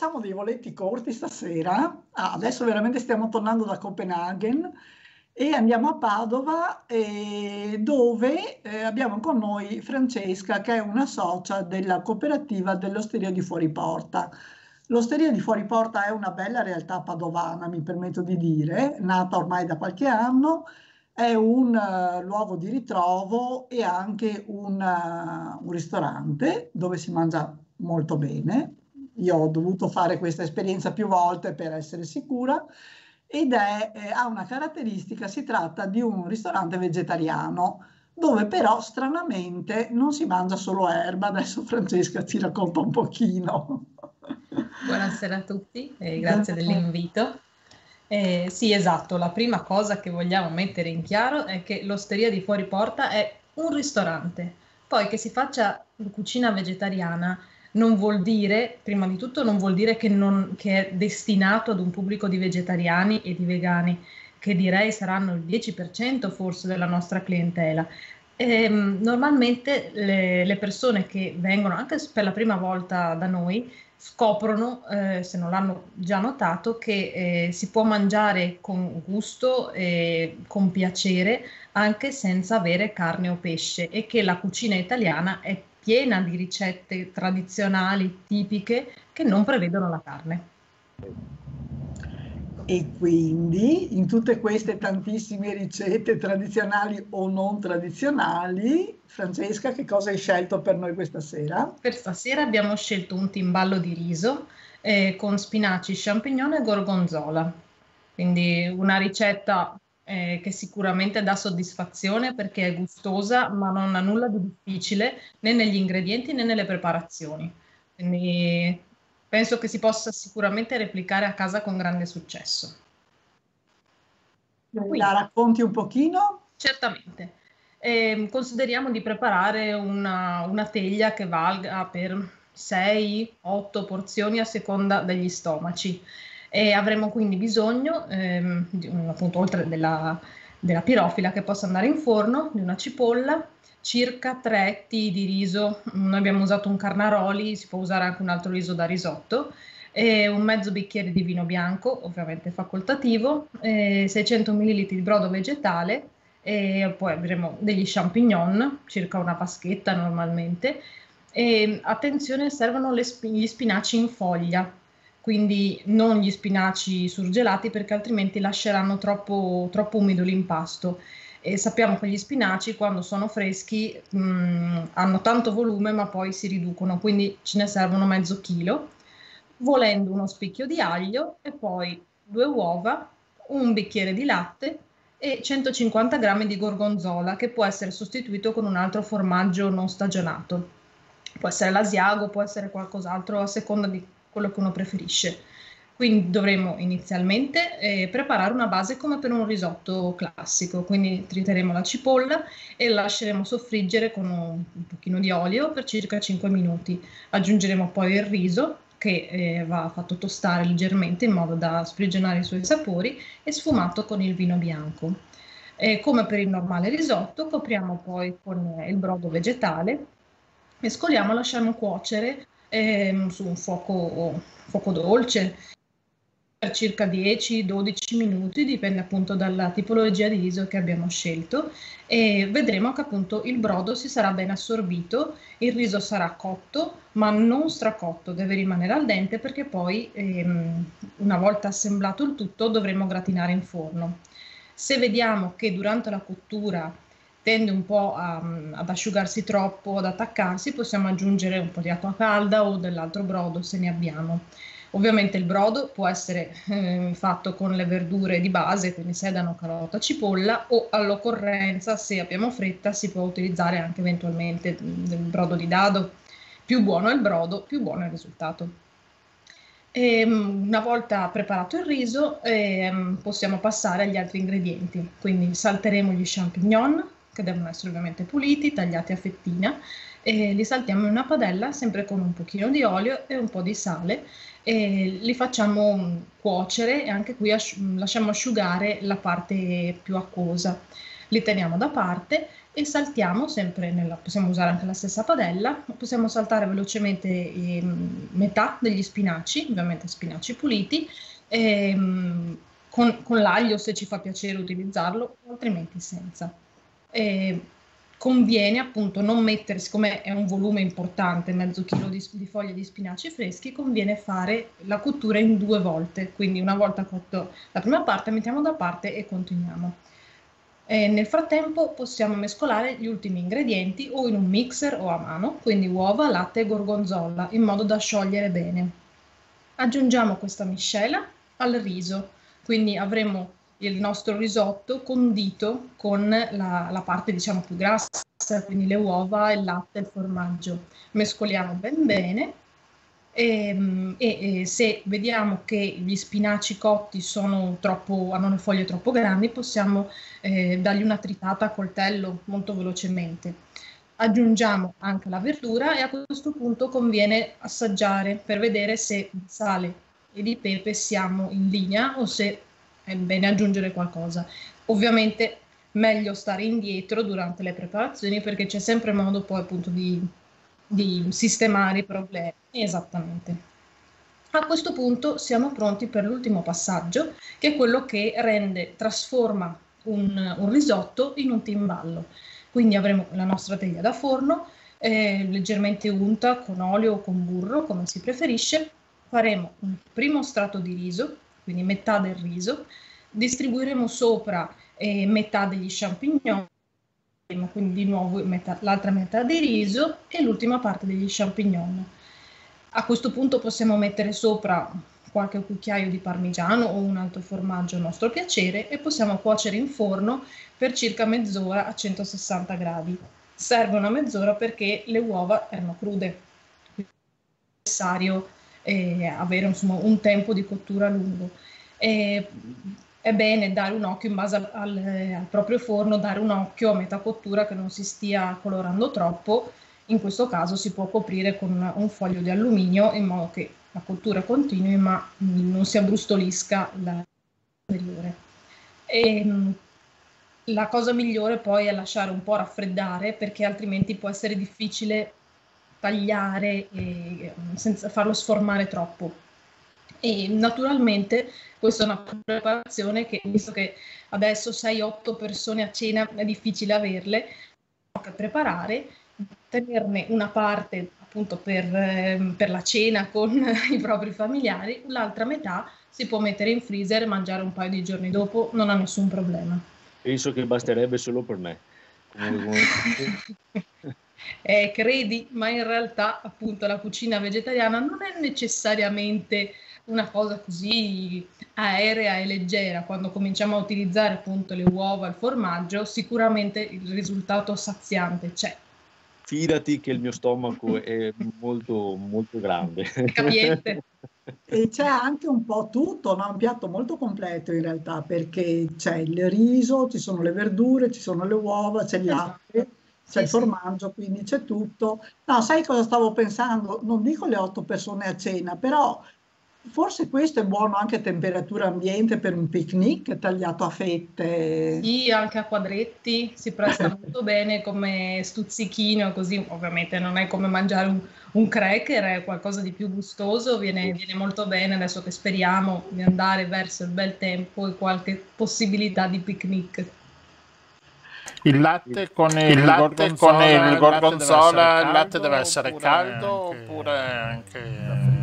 Facciamo dei voletti corti stasera. Ah, adesso veramente stiamo tornando da Copenaghen e andiamo a Padova eh, dove eh, abbiamo con noi Francesca che è una socia della cooperativa dell'Osteria di Fuori Porta. L'Osteria di Fuori Porta è una bella realtà padovana, mi permetto di dire, nata ormai da qualche anno, è un eh, luogo di ritrovo e anche un, eh, un ristorante dove si mangia molto bene. Io ho dovuto fare questa esperienza più volte per essere sicura ed è, eh, ha una caratteristica, si tratta di un ristorante vegetariano dove però stranamente non si mangia solo erba. Adesso Francesca ci racconta un pochino. Buonasera a tutti e grazie dell'invito. Eh, sì, esatto, la prima cosa che vogliamo mettere in chiaro è che l'Osteria di Fuori Porta è un ristorante. Poi che si faccia cucina vegetariana non vuol dire, prima di tutto, non vuol dire che, non- che è destinato ad un pubblico di vegetariani e di vegani, che direi saranno il 10% forse della nostra clientela. Ehm, normalmente le, le persone che vengono anche per la prima volta da noi scoprono, eh, se non l'hanno già notato, che eh, si può mangiare con gusto e con piacere anche senza avere carne o pesce e che la cucina italiana è piena di ricette tradizionali, tipiche, che non prevedono la carne. E quindi in tutte queste tantissime ricette tradizionali o non tradizionali, Francesca, che cosa hai scelto per noi questa sera? Per stasera abbiamo scelto un timballo di riso eh, con spinaci, champignon e gorgonzola. Quindi una ricetta eh, che sicuramente dà soddisfazione perché è gustosa, ma non ha nulla di difficile né negli ingredienti né nelle preparazioni. Quindi penso che si possa sicuramente replicare a casa con grande successo. La racconti un pochino? Certamente. Ehm, consideriamo di preparare una, una teglia che valga per 6-8 porzioni a seconda degli stomaci. E avremo quindi bisogno, ehm, appunto, oltre della, della pirofila che possa andare in forno, di una cipolla, circa 3 etti di riso. Noi abbiamo usato un carnaroli, si può usare anche un altro riso da risotto, e un mezzo bicchiere di vino bianco, ovviamente facoltativo, e 600 ml di brodo vegetale, e poi avremo degli champignon, circa una vaschetta normalmente. E attenzione, servono spi- gli spinaci in foglia, quindi non gli spinaci surgelati perché altrimenti lasceranno troppo, troppo umido l'impasto. E sappiamo che gli spinaci quando sono freschi mh, hanno tanto volume ma poi si riducono, quindi ce ne servono mezzo chilo, volendo uno spicchio di aglio e poi due uova, un bicchiere di latte e 150 g di gorgonzola che può essere sostituito con un altro formaggio non stagionato. Può essere l'asiago, può essere qualcos'altro a seconda di quello che uno preferisce. Quindi dovremo inizialmente eh, preparare una base come per un risotto classico, quindi triteremo la cipolla e la lasceremo soffriggere con un, un pochino di olio per circa 5 minuti. Aggiungeremo poi il riso che eh, va fatto tostare leggermente in modo da sprigionare i suoi sapori e sfumato con il vino bianco. E come per il normale risotto, copriamo poi con il brodo vegetale, mescoliamo e lasciamo cuocere eh, su un fuoco, fuoco dolce per circa 10-12 minuti, dipende appunto dalla tipologia di riso che abbiamo scelto e vedremo che appunto il brodo si sarà ben assorbito, il riso sarà cotto ma non stracotto, deve rimanere al dente perché poi ehm, una volta assemblato il tutto dovremo gratinare in forno. Se vediamo che durante la cottura tende un po' a, ad asciugarsi troppo, ad attaccarsi, possiamo aggiungere un po' di acqua calda o dell'altro brodo se ne abbiamo. Ovviamente il brodo può essere eh, fatto con le verdure di base, quindi sedano, carota, cipolla o all'occorrenza, se abbiamo fretta, si può utilizzare anche eventualmente del brodo di dado. Più buono è il brodo, più buono è il risultato. E, ehm, una volta preparato il riso eh, possiamo passare agli altri ingredienti, quindi salteremo gli champignon che devono essere ovviamente puliti, tagliati a fettina e li saltiamo in una padella sempre con un pochino di olio e un po' di sale e li facciamo cuocere e anche qui asci- lasciamo asciugare la parte più acquosa. Li teniamo da parte e saltiamo sempre nella, possiamo usare anche la stessa padella, possiamo saltare velocemente eh, metà degli spinaci, ovviamente spinaci puliti, eh, con, con, l'aglio se ci fa piacere utilizzarlo, altrimenti senza. Eh, conviene appunto non mettere, siccome è un volume importante, mezzo chilo di, di, foglie di spinaci freschi, conviene fare la cottura in due volte, quindi una volta cotto la prima parte mettiamo da parte e continuiamo. E nel frattempo possiamo mescolare gli ultimi ingredienti o in un mixer o a mano, quindi uova, latte e gorgonzola, in modo da sciogliere bene. Aggiungiamo questa miscela al riso, quindi avremo il nostro risotto condito con la, la parte diciamo più grassa, quindi le uova, il latte e il formaggio. Mescoliamo ben bene e, e, e, se vediamo che gli spinaci cotti troppo, hanno le foglie troppo grandi, possiamo eh, dargli una tritata a coltello molto velocemente. Aggiungiamo anche la verdura e a questo punto conviene assaggiare per vedere se sale e il pepe siamo in linea o se è bene aggiungere qualcosa. Ovviamente meglio stare indietro durante le preparazioni perché c'è sempre modo poi appunto di, di sistemare i problemi. Esattamente. A questo punto siamo pronti per l'ultimo passaggio, che è quello che rende, trasforma un, un risotto in un timballo. Quindi avremo la nostra teglia da forno, eh, leggermente unta con olio o con burro, come si preferisce. Faremo un primo strato di riso, quindi metà del riso, distribuiremo sopra eh, metà degli champignon, quindi di nuovo metà, l'altra metà di riso e l'ultima parte degli champignon. A questo punto possiamo mettere sopra qualche cucchiaio di parmigiano o un altro formaggio a nostro piacere e possiamo cuocere in forno per circa mezz'ora a 160 gradi. Serve una mezz'ora perché le uova erano crude, è necessario eh, avere insomma, un tempo di cottura lungo. E è bene dare un occhio in base al, al, al, proprio forno, dare un occhio a metà cottura che non si stia colorando troppo. In questo caso si può coprire con un foglio di alluminio in modo che la cottura continui ma non si abbrustolisca la superiore. E, mm, la cosa migliore poi è lasciare un po' raffreddare perché altrimenti può essere difficile tagliare e, senza farlo sformare troppo. E naturalmente questa è una preparazione che, visto che adesso 6-8 persone a cena è difficile averle, che preparare, tenerne una parte appunto per, ehm, per la cena con i propri familiari, l'altra metà si può mettere in freezer e mangiare un paio di giorni dopo, non ha nessun problema. Penso che basterebbe solo per me. eh, credi, ma in realtà appunto la cucina vegetariana non è necessariamente una cosa così aerea e leggera, quando cominciamo a utilizzare appunto le uova, il formaggio, sicuramente il risultato saziante c'è. Fidati che il mio stomaco è molto, molto grande. Capiente. E c'è anche un po' tutto, no? un piatto molto completo in realtà, perché c'è il riso, ci sono le verdure, ci sono le uova, c'è il Esatto. C'è Sì, il sì. formaggio, quindi c'è tutto. No, sai cosa stavo pensando? Non dico le otto persone a cena, però forse questo è buono anche a temperatura ambiente per un picnic tagliato a fette. Sì, anche a quadretti si presta molto bene come stuzzichino, così ovviamente non è come mangiare un, un cracker, è qualcosa di più gustoso, viene, viene molto bene adesso che speriamo di andare verso il bel tempo e qualche possibilità di picnic. Il latte con il, Il latte con il gorgonzola, il latte deve essere caldo anche oppure anche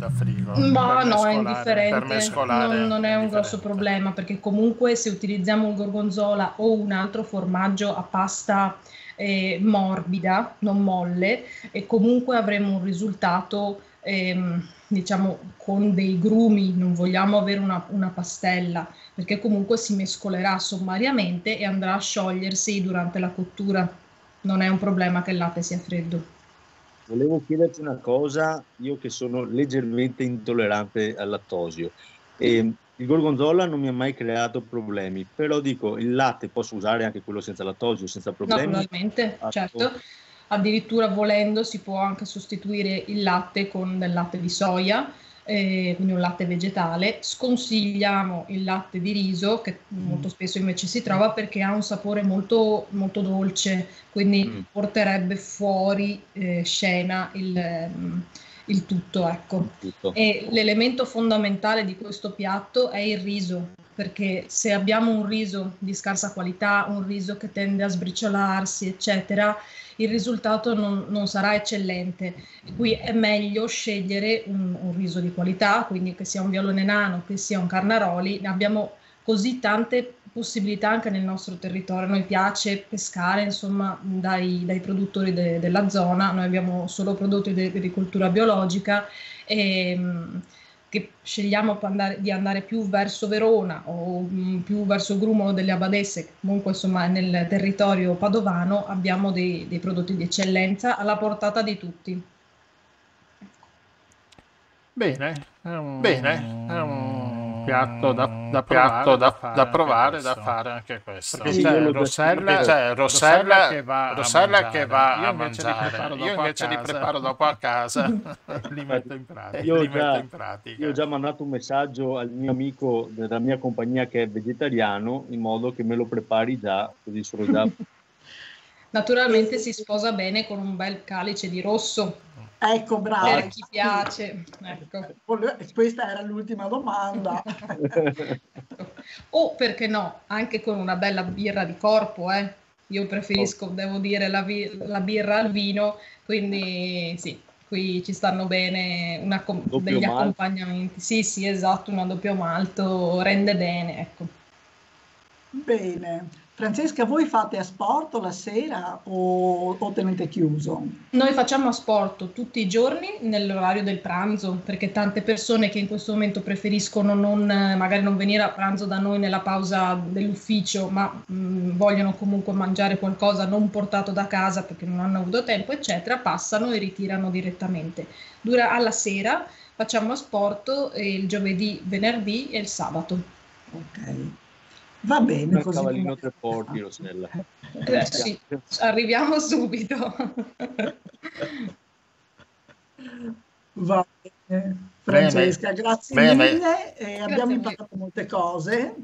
da frigo? Ma Per no, è indifferente, non, non è un grosso problema perché comunque se utilizziamo il gorgonzola o un altro formaggio a pasta eh, morbida, non molle, e comunque avremo un risultato ehm, diciamo con dei grumi, non vogliamo avere una, una pastella perché comunque si mescolerà sommariamente e andrà a sciogliersi durante la cottura. Non è un problema che il latte sia freddo. Volevo chiederti una cosa, io che sono leggermente intollerante al lattosio. E il gorgonzola non mi ha mai creato problemi, però dico, il latte posso usare anche quello senza lattosio, senza problemi? Naturalmente, Ah, certo. Addirittura volendo si può anche sostituire il latte con del latte di soia, eh, quindi un latte vegetale. Sconsigliamo il latte di riso, che molto spesso invece si trova perché ha un sapore molto, molto dolce, quindi Mm. porterebbe fuori eh, scena il, ehm, il tutto, ecco. Tutto. E l'elemento fondamentale di questo piatto è il riso, perché se abbiamo un riso di scarsa qualità, un riso che tende a sbriciolarsi, eccetera, il risultato non, non sarà eccellente. Qui è meglio scegliere un, un riso di qualità, quindi che sia un violone nano, che sia un carnaroli. Abbiamo così tante possibilità anche nel nostro territorio. A noi piace pescare, insomma, dai, dai produttori de- della zona. Noi abbiamo solo prodotti di agricoltura biologica e mh, che scegliamo andare- di andare più verso Verona o mh, più verso Grumolo delle Abadesse, comunque insomma nel territorio padovano abbiamo dei, dei prodotti di eccellenza alla portata di tutti. Bene, un, Bene, un piatto da, da piatto da, provare, da provare, da fare anche questo. Perché Sì, c'è già Rossella. C'è Rossella, che va a Rossella mangiare. che va Io a invece li mangiare. preparo Io dopo a invece li casa. preparo dopo a casa. li metto in pratica. Io già- in pratica. Io ho già mandato un messaggio al mio amico della mia compagnia che è vegetariano in modo che me lo prepari già, così sono già Naturalmente si sposa bene con un bel calice di rosso, Ecco, bravo. per chi piace. Ecco. Questa era l'ultima domanda. O perché no, anche con una bella birra di corpo, eh. Io preferisco, devo dire, la, vi- la birra al vino, quindi sì, qui ci stanno bene una com- degli malto. accompagnamenti. Sì, sì, esatto, una doppio malto rende bene, ecco. Bene. Francesca, voi fate a sport la sera o, o tenete chiuso? Noi facciamo sport tutti i giorni nell'orario del pranzo, perché tante persone che in questo momento preferiscono non, magari non venire a pranzo da noi nella pausa dell'ufficio, ma mh, vogliono comunque mangiare qualcosa non portato da casa perché non hanno avuto tempo, eccetera, passano e ritirano direttamente. Dura alla sera facciamo sport eh, il giovedì, venerdì e il sabato. Ok. Va bene un così. cavallino tre porti, Rossella. Eh, sì, arriviamo subito. Va bene. Francesca, grazie Bene. mille. eh, Grazie abbiamo imparato molte cose.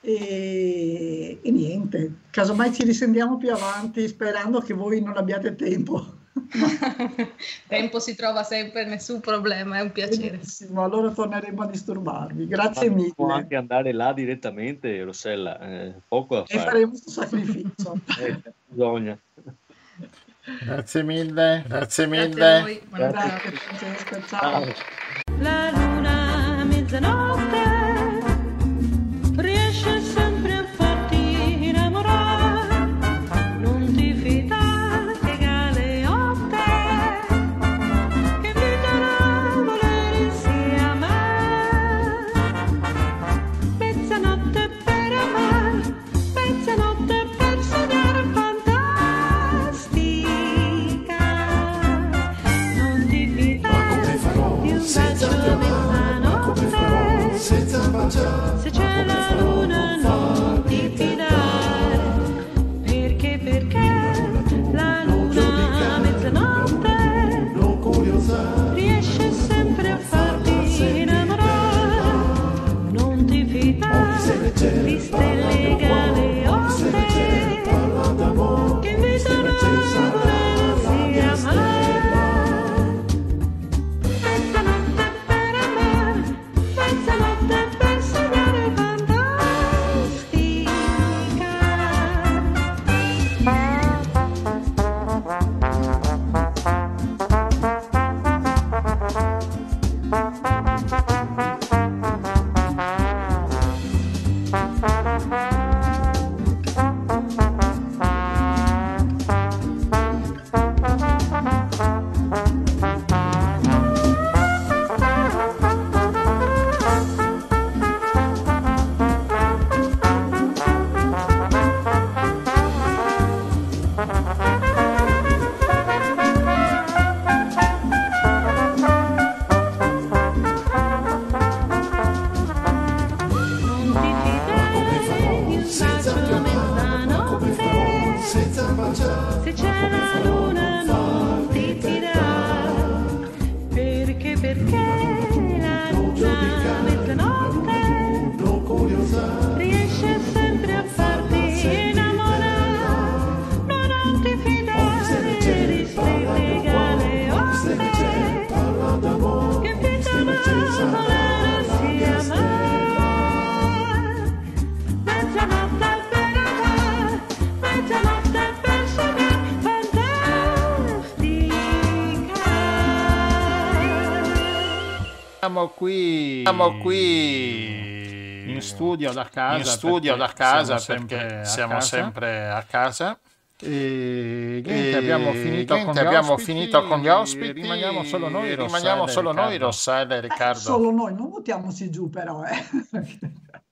E, e niente, casomai ci risentiamo più avanti sperando che voi non abbiate tempo. Tempo si trova sempre, nessun problema, è un piacere. Benissimo, allora torneremo a disturbarvi. Grazie Ma mille. Può anche andare là direttamente, Rossella, eh, poco E fare. faremo questo sacrificio. Eh, bisogna. Grazie mille. Grazie Grazie a mille. voi, buona serata. Grazie Francesca, ciao. Ciao. La luna Please tell me. Siamo qui in studio da casa, in studio perché da casa siamo sempre perché a siamo casa. sempre a casa. E niente, E abbiamo finito niente, con gli abbiamo ospiti, finito con gli ospiti, rimaniamo solo noi, rimaniamo Rossella e solo noi, Riccardo. Rossella e Eh, Riccardo. solo noi, non buttiamoci giù però. eh.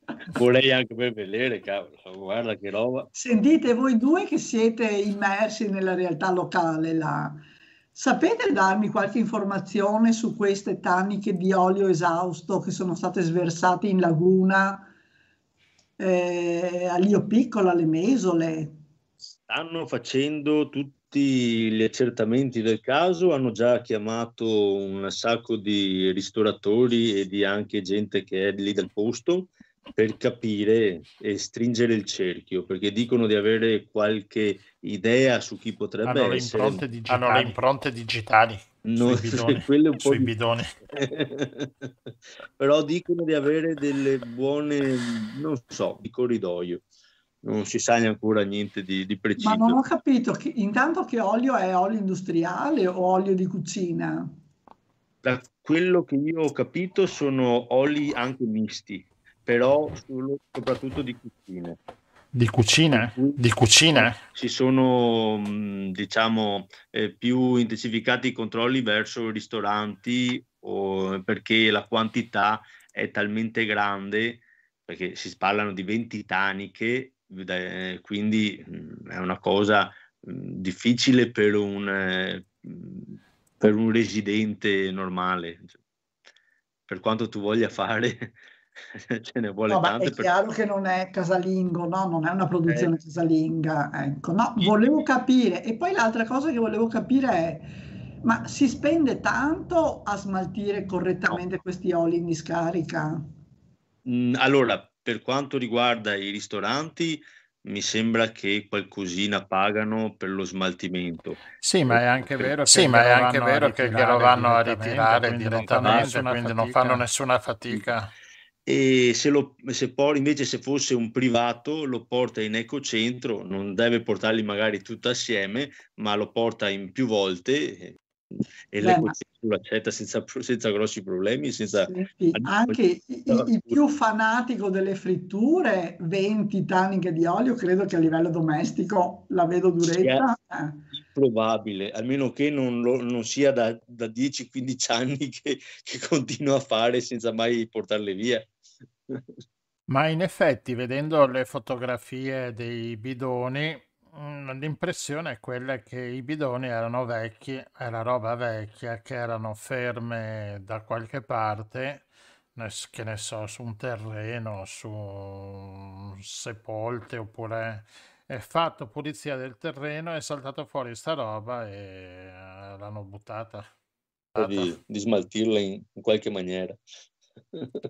Vorrei anche per vedere, cavolo, guarda che roba. Sentite, voi due che siete immersi nella realtà locale là, sapete darmi qualche informazione su queste tanniche di olio esausto che sono state sversate in laguna eh, a Lio Piccolo, alle Mesole? Stanno facendo tutti gli accertamenti del caso, hanno già chiamato un sacco di ristoratori e di anche gente che è lì del posto per capire e stringere il cerchio, perché dicono di avere qualche idea su chi potrebbe Hanno le essere. impronte digitali. Hanno le impronte digitali No, sui bidoni. quelle un po' sui bidoni. Però dicono di avere delle buone, non so, di corridoio. Non si sa ancora niente di, di Ma preciso. non ho capito, che, intanto che olio è olio industriale o olio di cucina? Da quello che io ho capito sono oli anche misti, però solo- soprattutto di cucina. Di cucina? Di cucina? Si sono, mh, diciamo, eh, più intensificati i controlli verso ristoranti o- perché la quantità è talmente grande, perché si parlano di 20 taniche, eh, quindi mh, è una cosa mh, difficile per un, eh, per un residente normale. Per quanto tu voglia fare, ce ne vuole No, ma tante è per- chiaro che non è casalingo, no? Non è una produzione Eh. casalinga, ecco. No, volevo capire. E poi l'altra cosa che volevo capire è, ma si spende tanto a smaltire correttamente questi oli in discarica? Mm, Allora, per quanto riguarda i ristoranti, mi sembra che qualcosina pagano per lo smaltimento. Sì, ma è anche vero che Sì, ma è anche vanno a vero che ritirare glielo vanno a direttamente, ritirare quindi non fanno direttamente, quindi non fanno nessuna fatica. E se, lo, se poi invece se fosse un privato lo porta in ecocentro, non deve portarli magari tutti assieme, ma lo porta in più volte e Beh, ma- l'ecocentro lo accetta senza, senza grossi problemi, senza... Senti, anche i, i- i più fanatico delle fritture, 20 taniche di olio, credo che a livello domestico la vedo duretta. eh. probabile, almeno che non, lo- non sia da, da 10-15 anni che, che continua a fare senza mai portarle via. Ma in effetti, vedendo le fotografie dei bidoni, mm, l'impressione è quella che i bidoni erano vecchi, era roba vecchia, che erano ferme da qualche parte, che ne so, su un terreno, su sepolte, oppure è fatto pulizia del terreno, è saltato fuori sta roba e eh, l'hanno buttata. Di, di smaltirla in qualche maniera.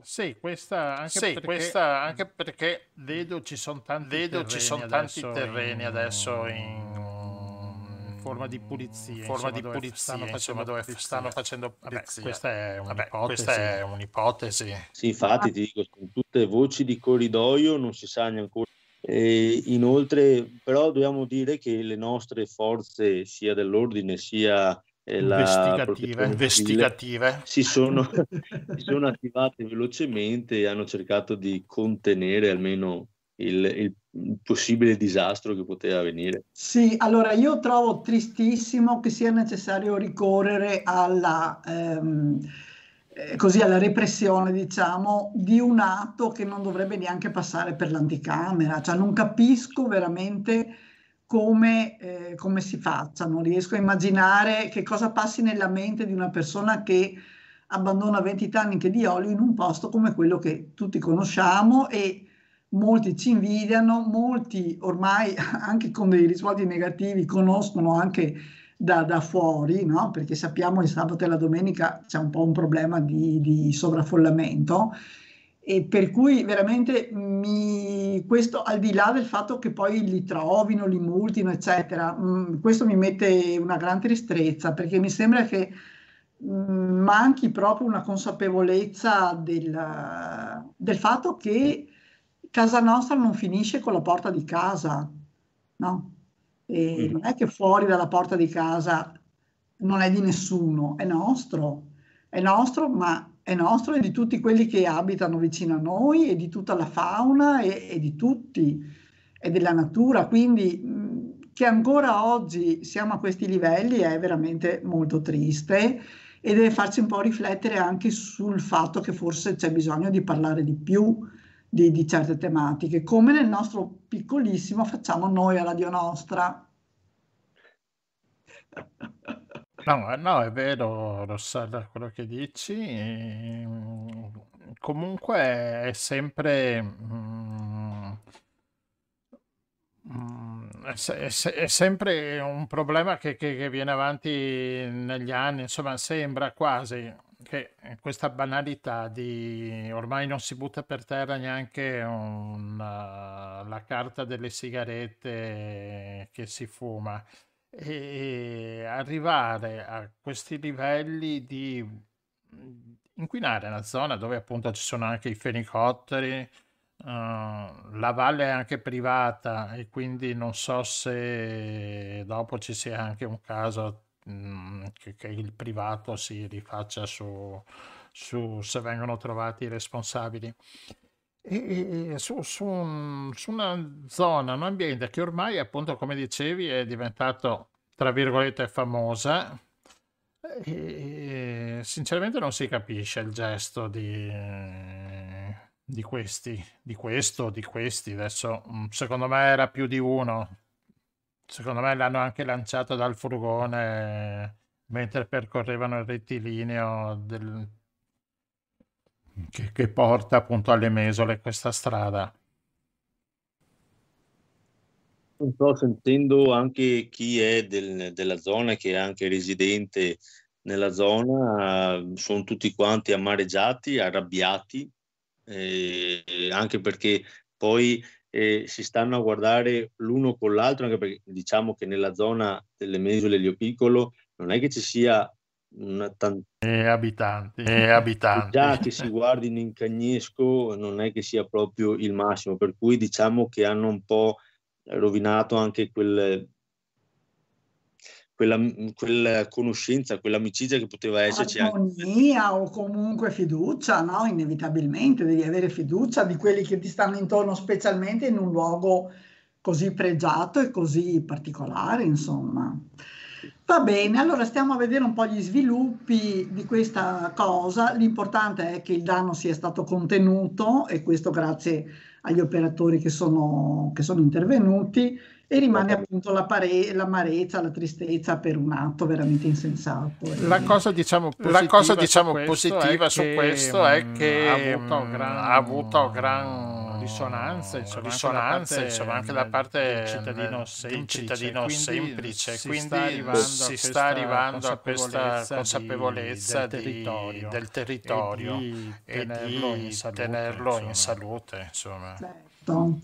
Sì, questa anche, Sì, perché, questa anche perché vedo ci sono tanti vedo terreni ci sono tanti adesso terreni in- adesso in forma di pulizia, forma insomma, di dove pulizia, stanno insomma, dove pulizia. stanno facendo Vabbè, questa è Vabbè, un'ipotesi. questa è un'ipotesi. Sì, infatti ti dico, sono tutte voci di corridoio, non si sa neanche. E inoltre, però dobbiamo dire che le nostre forze, sia dell'ordine sia Investigative. Investigative. si sono, si sono attivate velocemente e hanno cercato di contenere almeno il, il possibile disastro che poteva avvenire. Sì, allora io trovo tristissimo che sia necessario ricorrere alla, ehm, eh, così alla repressione, diciamo, di un atto che non dovrebbe neanche passare per l'anticamera. Cioè, non capisco veramente come, eh, come si faccia, non riesco a immaginare che cosa passi nella mente di una persona che abbandona 20 tanniche di olio in un posto come quello che tutti conosciamo e molti ci invidiano, molti ormai anche con dei risvolti negativi conoscono anche da, da fuori, no? perché sappiamo che il sabato e la domenica c'è un po' un problema di, di sovraffollamento e per cui veramente mi, questo al di là del fatto che poi li trovino, li multino, eccetera, mh, questo mi mette una gran tristezza perché mi sembra che mh, manchi proprio una consapevolezza del, del fatto che casa nostra non finisce con la porta di casa, no? E Mm. non è che fuori dalla porta di casa non è di nessuno, è nostro, è nostro, ma è nostro e di tutti quelli che abitano vicino a noi e di tutta la fauna e, e di tutti e della natura. Quindi che ancora oggi siamo a questi livelli è veramente molto triste e deve farci un po' riflettere anche sul fatto che forse c'è bisogno di parlare di più di, di certe tematiche, come nel nostro piccolissimo facciamo noi a Radio Nostra. No, eh, no, è vero, Rossella, quello che dici. comunque è sempre, mm, mm, è, se- è se- è sempre un problema che, che- che viene avanti negli anni. Insomma, sembra quasi che questa banalità di ormai non si butta per terra neanche una- la carta delle sigarette che si fuma e arrivare a questi livelli di mm, inquinare una zona dove appunto ci sono anche i fenicotteri, eh, la valle è anche privata e quindi non so se dopo ci sia anche un caso mm, che, che il privato si rifaccia su, su se vengono trovati i responsabili. E e su, su un- su una zona, un ambiente che ormai, appunto, come dicevi, è diventato, tra virgolette, famosa. E sinceramente non si capisce il gesto di, di questi, di questo, di questi. Adesso, mm, secondo me era più di uno. Secondo me l'hanno anche lanciato dal furgone mentre percorrevano il rettilineo del, che, che porta appunto alle mesole questa strada. So, sentendo anche chi è del- della zona, che è anche residente nella zona, sono tutti quanti amareggiati, arrabbiati, eh, anche perché poi eh, si stanno a guardare l'uno con l'altro, anche perché diciamo che nella zona delle mesole Lio Piccolo non è che ci sia una tan- E abitanti, e abitanti. già che si guardino in Cagnesco non è che sia proprio il massimo, per cui diciamo che hanno un po' rovinato anche quel, quella, quella conoscenza, quell'amicizia che poteva esserci anche. Armonia o comunque fiducia, no? Inevitabilmente devi avere fiducia di quelli che ti stanno intorno, specialmente in un luogo così pregiato e così particolare, insomma. Va bene, allora stiamo a vedere un po' gli sviluppi di questa cosa. L'importante è che il danno sia stato contenuto e questo grazie agli operatori che sono, che sono intervenuti e rimane appunto la pare- l'amarezza, la tristezza per un atto veramente insensato. La cosa diciamo La cosa, positiva diciamo, su questo positiva è su che, questo è mm, che ha avuto mm, gran, ha avuto gran risonanze, insomma, risonanze, anche insomma, anche da parte del cittadino del semplice, cittadino quindi semplice, si quindi sta arrivando, si a, sta questa arrivando a questa consapevolezza, di, del territorio, del territorio e di e tenerlo di in salute, tenerlo in insomma. salute, insomma. Certo.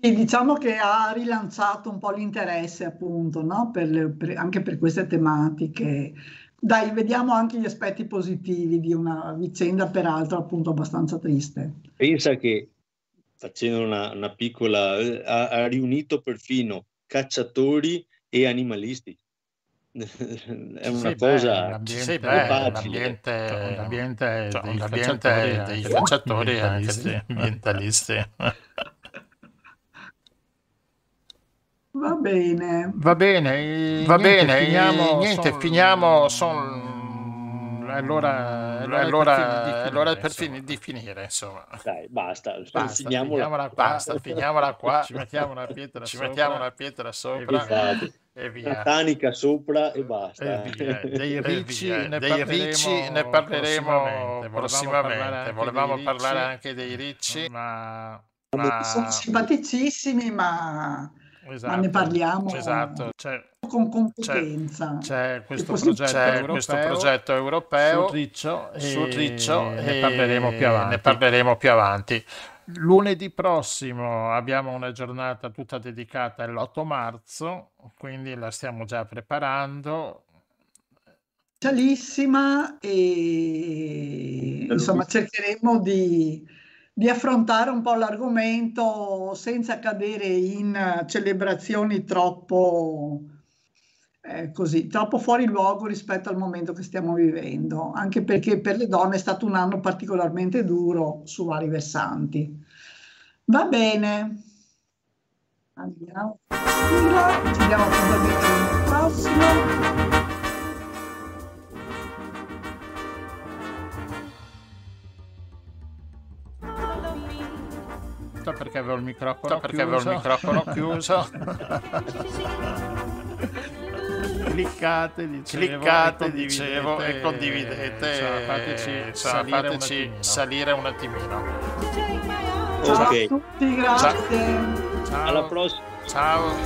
Sì, diciamo che ha rilanciato un po' l'interesse appunto, no? Per le- per- anche per queste tematiche. Dai, vediamo anche gli aspetti positivi di una vicenda peraltro appunto abbastanza triste. Pensa che facendo una, una piccola eh, ha, ha riunito perfino cacciatori e animalisti. È una Sì, beh, cosa l'ambiente- Sì, è beh, facile. l'ambiente, Cioè, l'ambiente cioè, dei l'ambiente cacciatori e dei cacciatori e anche dei ambientalisti. Va bene. Va bene, Va niente, bene, finiamo, niente, son- finiamo, son- allora, allora, allora, allora è per insomma. fin- di finire, insomma. Dai, basta, Basta, finiamola. finiamola qua. Basta, finiamola qua. Ci mettiamo una pietra Ci sopra mettiamo una pietra sopra Esatto. e via. tanica sopra e basta. E via. Dei E ricci via. ne Dei parleremo ricci ne parleremo prossimamente. prossimamente. Volevamo Volevamo parlare anche dei ricci, ma ma Sono simpaticissimi, ma, ma esatto, ne parliamo esatto, c'è, con competenza. c'è questo poi progetto c'è europeo questo progetto europeo sul riccio e sul riccio ne e parleremo più avanti. Ne parleremo più avanti. Lunedì prossimo abbiamo una giornata tutta dedicata all'8 marzo, quindi la stiamo già preparando. specialissima e insomma cercheremo di, di affrontare un po' l'argomento senza cadere in celebrazioni troppo eh, così, troppo fuori luogo rispetto al momento che stiamo vivendo, anche perché per le donne è stato un anno particolarmente duro su vari versanti. Va bene. Andiamo. Ci diamo appuntamento prossimo. Perché avevo il microfono Perché avevo il chiuso. microfono chiuso. cliccate, dicevo, Cliccate, e dicevo, e condividete. insomma, fateci, insomma, salire, un fateci attimino. salire un attimino. Ciao a Ok, tutti, grazie. Ciao. alla prossima. Ciao.